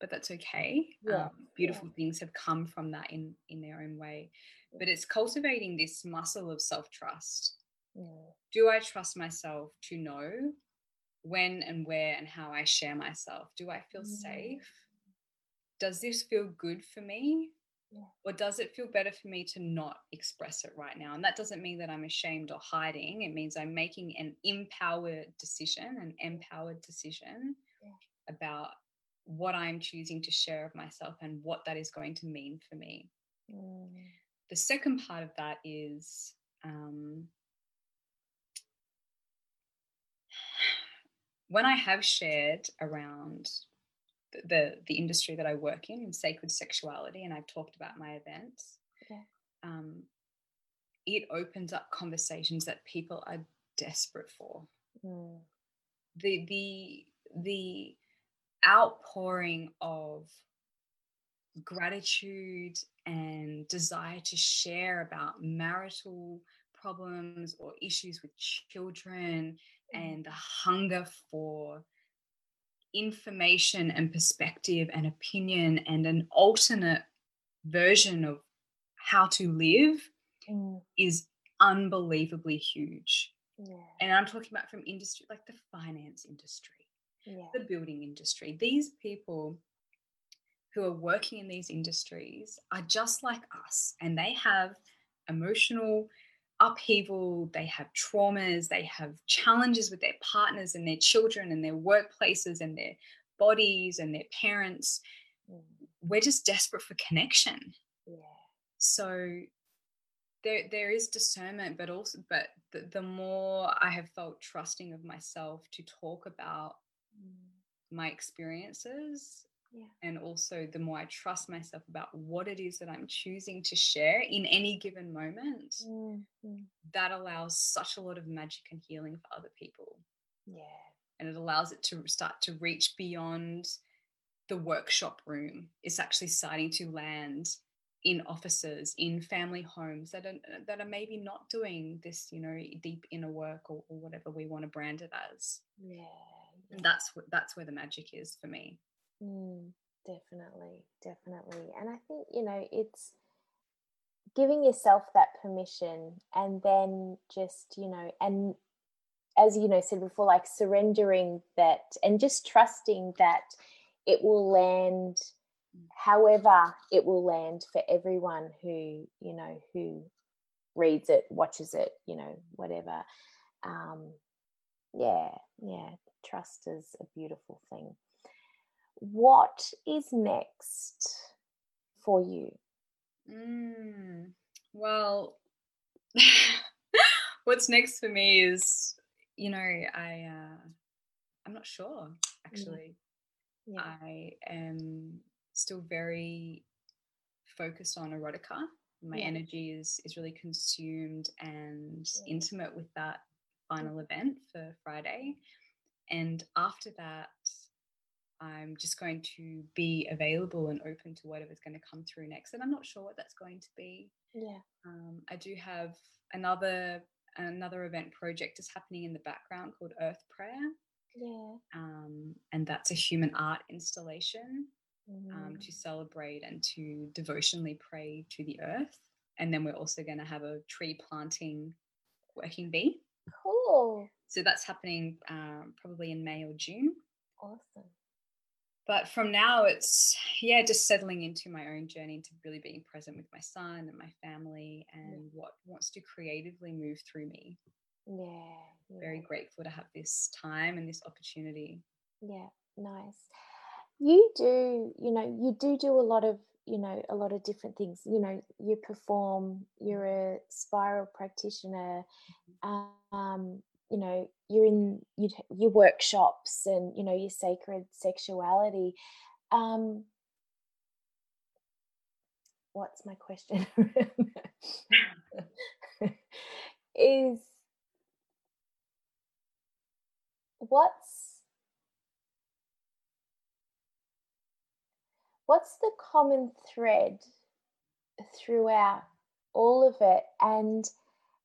Speaker 6: but that's okay
Speaker 2: Yeah,
Speaker 6: um, beautiful things have come from that in in their own way but it's cultivating this muscle of self-trust
Speaker 2: Mm,
Speaker 6: do I trust myself to know when and where and how I share myself? Do I feel
Speaker 2: Mm.
Speaker 6: safe? Does this feel good for me?
Speaker 2: Yeah.
Speaker 6: Or does it feel better for me to not express it right now? And that doesn't mean that I'm ashamed or hiding. It means I'm making an empowered decision, an empowered decision
Speaker 2: Yeah.
Speaker 6: about what I'm choosing to share of myself and what that is going to mean for me
Speaker 2: mm,
Speaker 6: the second part of that is um, when I have shared around the, the the industry that I work in, in sacred sexuality, and I've talked about my events,
Speaker 2: Yeah.
Speaker 6: um, it opens up conversations that people are desperate for.
Speaker 2: mm,
Speaker 6: The the the outpouring of gratitude and desire to share about marital problems or issues with children and the hunger for information and perspective and opinion and an alternate version of how to live
Speaker 2: mm,
Speaker 6: is unbelievably huge.
Speaker 2: Yeah.
Speaker 6: And I'm talking about from industry like the finance industry,
Speaker 2: Yeah.
Speaker 6: the building industry. These people who are working in these industries are just like us and they have emotional upheaval, they have traumas, they have challenges with their partners and their children and their workplaces and their bodies and their parents.
Speaker 2: Mm.
Speaker 6: We're just desperate for connection.
Speaker 2: Yeah.
Speaker 6: So there there is discernment, but also but the, the more I have felt trusting of myself to talk about. My experiences
Speaker 2: Yeah.
Speaker 6: and also the more I trust myself about what it is that I'm choosing to share in any given moment,
Speaker 2: Mm, mm.
Speaker 6: that allows such a lot of magic and healing for other people.
Speaker 2: Yeah.
Speaker 6: And it allows it to start to reach beyond the workshop room. It's actually starting to land in offices, in family homes that are that are maybe not doing this, you know, deep inner work or, or whatever we want to brand it as.
Speaker 2: Yeah.
Speaker 6: That's that's where the magic is for me.
Speaker 2: Mm, definitely, definitely. And I think, you know, it's giving yourself that permission and then just, you know, and as you know, said before, like surrendering that and just trusting that it will land however it will land for everyone who, you know, who reads it, watches it, you know, whatever. Um, yeah, yeah, trust is a beautiful thing what is next for you?
Speaker 6: Mm, well, what's next for me is, you know, I uh, I'm not sure actually.
Speaker 2: Yeah.
Speaker 6: I am still very focused on erotica. My
Speaker 2: Yeah.
Speaker 6: energy is is really consumed and
Speaker 2: Yeah.
Speaker 6: intimate with that final event for Friday. And after that, I'm just going to be available and open to whatever's going to come through next. And I'm not sure what that's going to be.
Speaker 2: Yeah.
Speaker 6: Um, I do have another another event project is happening in the background called Earth Prayer,
Speaker 2: Yeah.
Speaker 6: um, and that's a human art installation um,
Speaker 2: Mm.
Speaker 6: to celebrate and to devotionally pray to the earth. And then we're also going to have a tree planting working bee.
Speaker 2: Cool.
Speaker 6: So that's happening um, probably in May or June.
Speaker 2: Awesome.
Speaker 6: But from now, it's yeah, just settling into my own journey into really being present with my son and my family and what wants to creatively move through me.
Speaker 2: Yeah.
Speaker 6: Very grateful to have this time and this opportunity.
Speaker 2: Yeah, nice. You do, you know, you do do a lot of, you know, a lot of different things. You know, you perform, you're a spiral practitioner, um, you know, you're in you your workshops and you know your sacred sexuality. Um, what's my question? Is what's what's the common thread throughout all of it and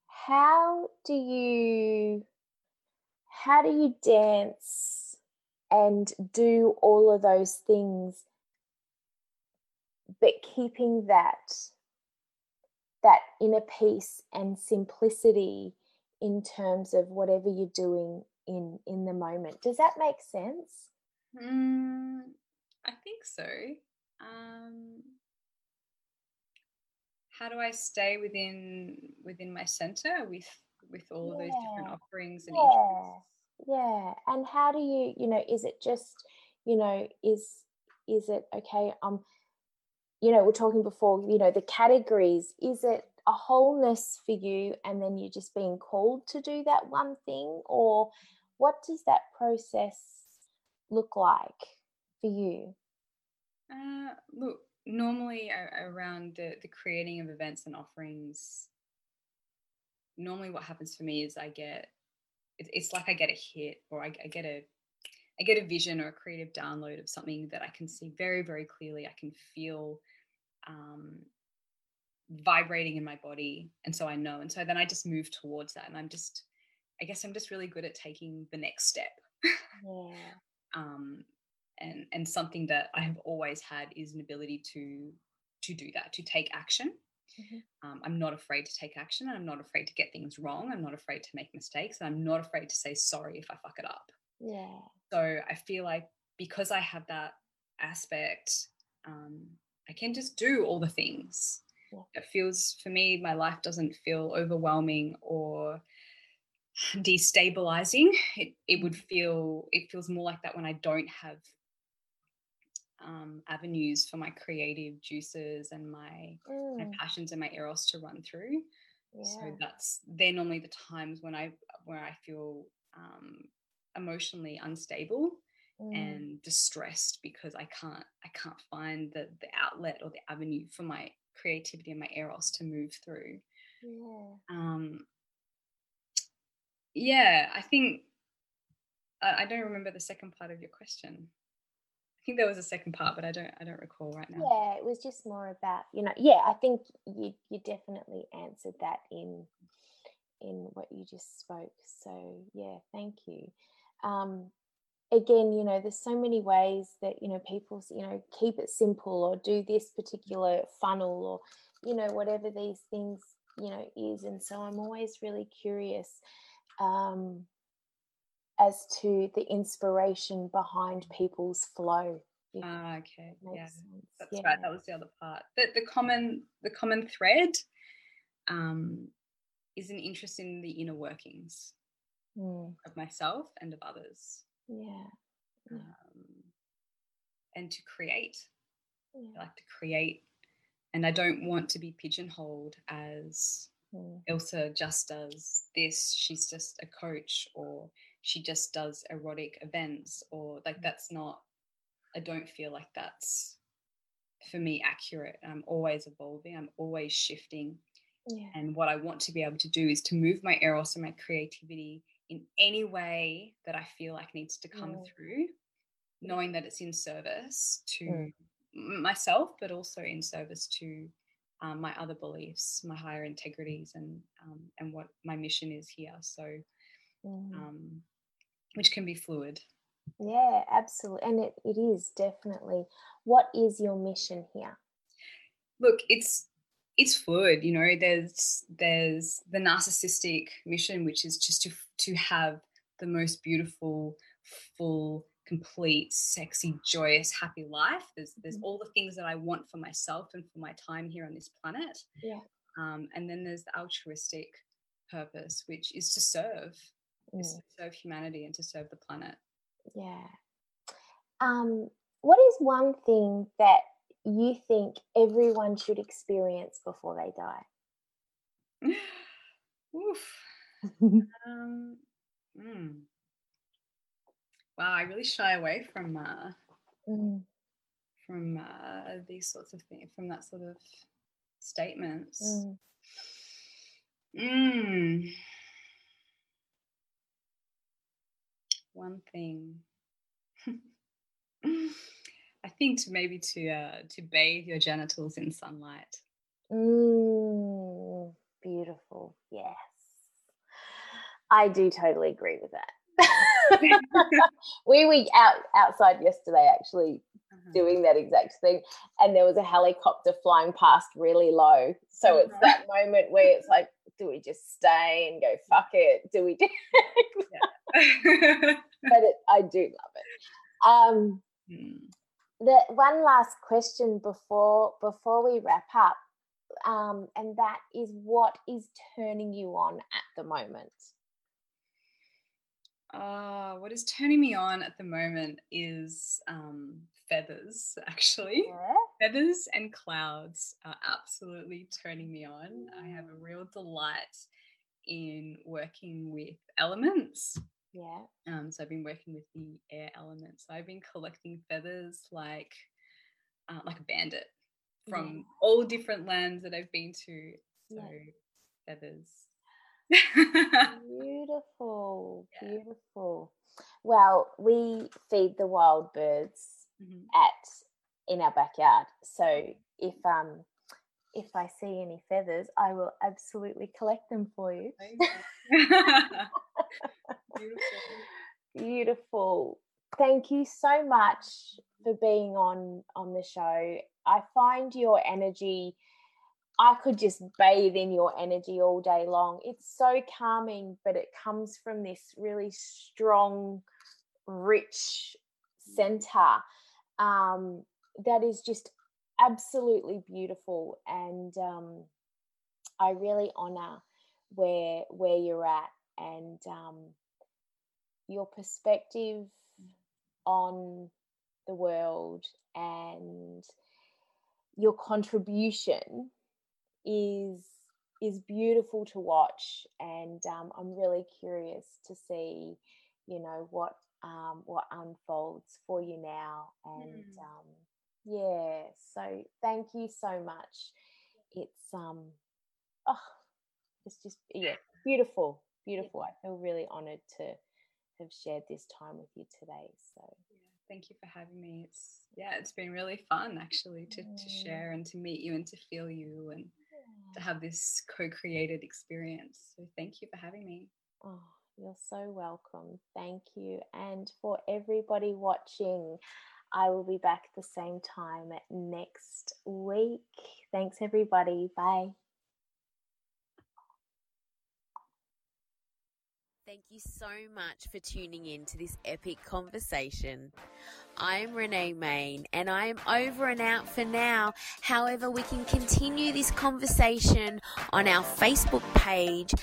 Speaker 2: how do you how do you dance and do all of those things but keeping that that inner peace and simplicity in terms of whatever you're doing in in the moment does that make sense
Speaker 6: Mm, I think so. Um, how do I stay within within my center with with all of those different offerings and
Speaker 2: Yeah. yeah. And how do you you know is it just you know is is it okay um you know we're talking before you know the categories is it a wholeness for you and then you're just being called to do that one thing? Or what does that process look like for you?
Speaker 6: Uh, look, normally around the, the creating of events and offerings, normally what happens for me is I get it's like I get a hit or I, I get a, I get a vision or a creative download of something that I can see very, very clearly. I can feel um, vibrating in my body. And so I know. And so then I just move towards that. And I'm just, I guess I'm just really good at taking the next step.
Speaker 2: yeah
Speaker 6: um, and and something that I have always had is an ability to to do that, to take action.
Speaker 2: Mhm.
Speaker 6: Um, I'm not afraid to take action. and I'm not afraid to get things wrong. I'm not afraid to make mistakes. And I'm not afraid to say sorry if I fuck it up.
Speaker 2: Yeah.
Speaker 6: So I feel like because I have that aspect, um, I can just do all the things.
Speaker 2: Yeah.
Speaker 6: It feels for me, my life doesn't feel overwhelming or destabilizing. It it would feel it feels more like that when I don't have um, avenues for my creative juices and my my
Speaker 2: Mm,
Speaker 6: passions and my eros to run through.
Speaker 2: yeah.
Speaker 6: So that's they're normally the times when I where I feel um, emotionally unstable
Speaker 2: Mm,
Speaker 6: and distressed because I can't I can't find the the outlet or the avenue for my creativity and my eros to move through.
Speaker 2: yeah.
Speaker 6: Um, yeah, I think I, I don't remember the second part of your question. I think there was a second part, but I don't I don't recall right now.
Speaker 2: Yeah, it was just more about, you know, yeah, I think you you definitely answered that in in what you just spoke. So yeah, thank you. Um again, you know, there's so many ways that, you know, people, you know, keep it simple or do this particular funnel or, you know, whatever these things, you know, is. And so I'm always really curious um as to the inspiration behind people's flow.
Speaker 6: Ah, okay. Yeah.
Speaker 2: sense.
Speaker 6: That's
Speaker 2: yeah.
Speaker 6: right. That was the other part. The, the common the common thread um, is an interest in the inner workings
Speaker 2: Mm,
Speaker 6: of myself and of others,
Speaker 2: yeah. Yeah.
Speaker 6: um, and to create. I like to create, and I don't want to be pigeonholed as
Speaker 2: Mm,
Speaker 6: Ilsa just does this. She's just a coach, or she just does erotic events, or like that's not. I don't feel like that's for me accurate. I'm always evolving. I'm always shifting.
Speaker 2: yeah.
Speaker 6: And what I want to be able to do is to move my eros and my creativity in any way that I feel like needs to come
Speaker 2: Mm.
Speaker 6: through, knowing that it's in service to
Speaker 2: Mm.
Speaker 6: myself, but also in service to um, my other beliefs, my higher integrities, and um, and what my mission is here. So,
Speaker 2: Mm.
Speaker 6: um, which can be fluid.
Speaker 2: Yeah, absolutely. And it, it is definitely. What is your mission here?
Speaker 6: look it's it's fluid you know there's there's the narcissistic mission which is just to to have the most beautiful full complete sexy joyous happy life there's there's
Speaker 2: Mhm.
Speaker 6: all the things that i want for myself and for my time here on this planet
Speaker 2: Yeah.
Speaker 6: um, and then there's the altruistic purpose which is to serve is
Speaker 2: Mm,
Speaker 6: to serve humanity and to serve the planet
Speaker 2: yeah. Um, what is one thing that you think everyone should experience before they die?
Speaker 6: Oof. Um, mm. Wow, I really shy away from uh,
Speaker 2: Mm,
Speaker 6: from uh, these sorts of things, from that sort of statements.
Speaker 2: mm,
Speaker 6: Mm. One thing. I think to maybe to uh, to bathe your genitals in sunlight.
Speaker 2: beautiful. Yes. I do totally agree with that. we were out outside yesterday actually
Speaker 6: Uh-huh.
Speaker 2: doing that exact thing and there was a helicopter flying past really low so it's
Speaker 6: Uh-huh.
Speaker 2: that moment where it's like do we just stay and go fuck it do we do but it, i do love it um
Speaker 6: Mm.
Speaker 2: the one last question before before we wrap up um and that is what is turning you on at the moment
Speaker 6: Uh, what is turning me on at the moment is um, feathers, actually. Feathers and clouds are absolutely turning me on. I have a real delight in working with elements.
Speaker 2: yeah
Speaker 6: Um, so I've been working with the air elements. So I've been collecting feathers like uh, like a bandit from all different lands that I've been to. So
Speaker 2: Yeah.
Speaker 6: feathers.
Speaker 2: beautiful
Speaker 6: Yeah.
Speaker 2: beautiful well we feed the wild birds
Speaker 6: Mhm.
Speaker 2: at in our backyard. So if um if I see any feathers, I will absolutely collect them for you.
Speaker 6: Beautiful.
Speaker 2: Beautiful. Thank you so much for being on on the show. I find your energy I could just bathe in your energy all day long. It's so calming, but it comes from this really strong, rich center um, that is just absolutely beautiful. And um, I really honor where where you're at and um, your perspective on the world and your contribution is is beautiful to watch and um, i'm really curious to see you know what um, what unfolds for you now and
Speaker 6: Mm.
Speaker 2: um, yeah so thank you so much it's um oh it's just yeah beautiful beautiful i feel really honored to have shared this time with you today so
Speaker 6: Yeah, Thank you for having me. It's yeah, it's been really fun actually to, to
Speaker 2: Mm.
Speaker 6: share and to meet you and to feel you and to have this co-created experience. So thank you for having me.
Speaker 2: Oh, you're so welcome. Thank you. And for everybody watching, I will be back at the same time next week. Thanks, everybody. Bye.
Speaker 1: Thank you so much for tuning in to this epic conversation. I'm Renee Main and I am over and out for now. However, we can continue this conversation on our Facebook page,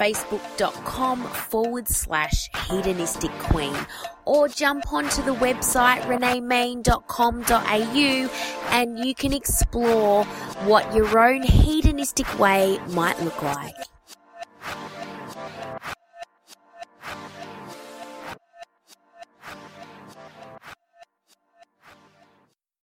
Speaker 1: facebook.com forward slash hedonistic queen, or jump onto the website reneemain.com.au and you can explore what your own hedonistic way might look like.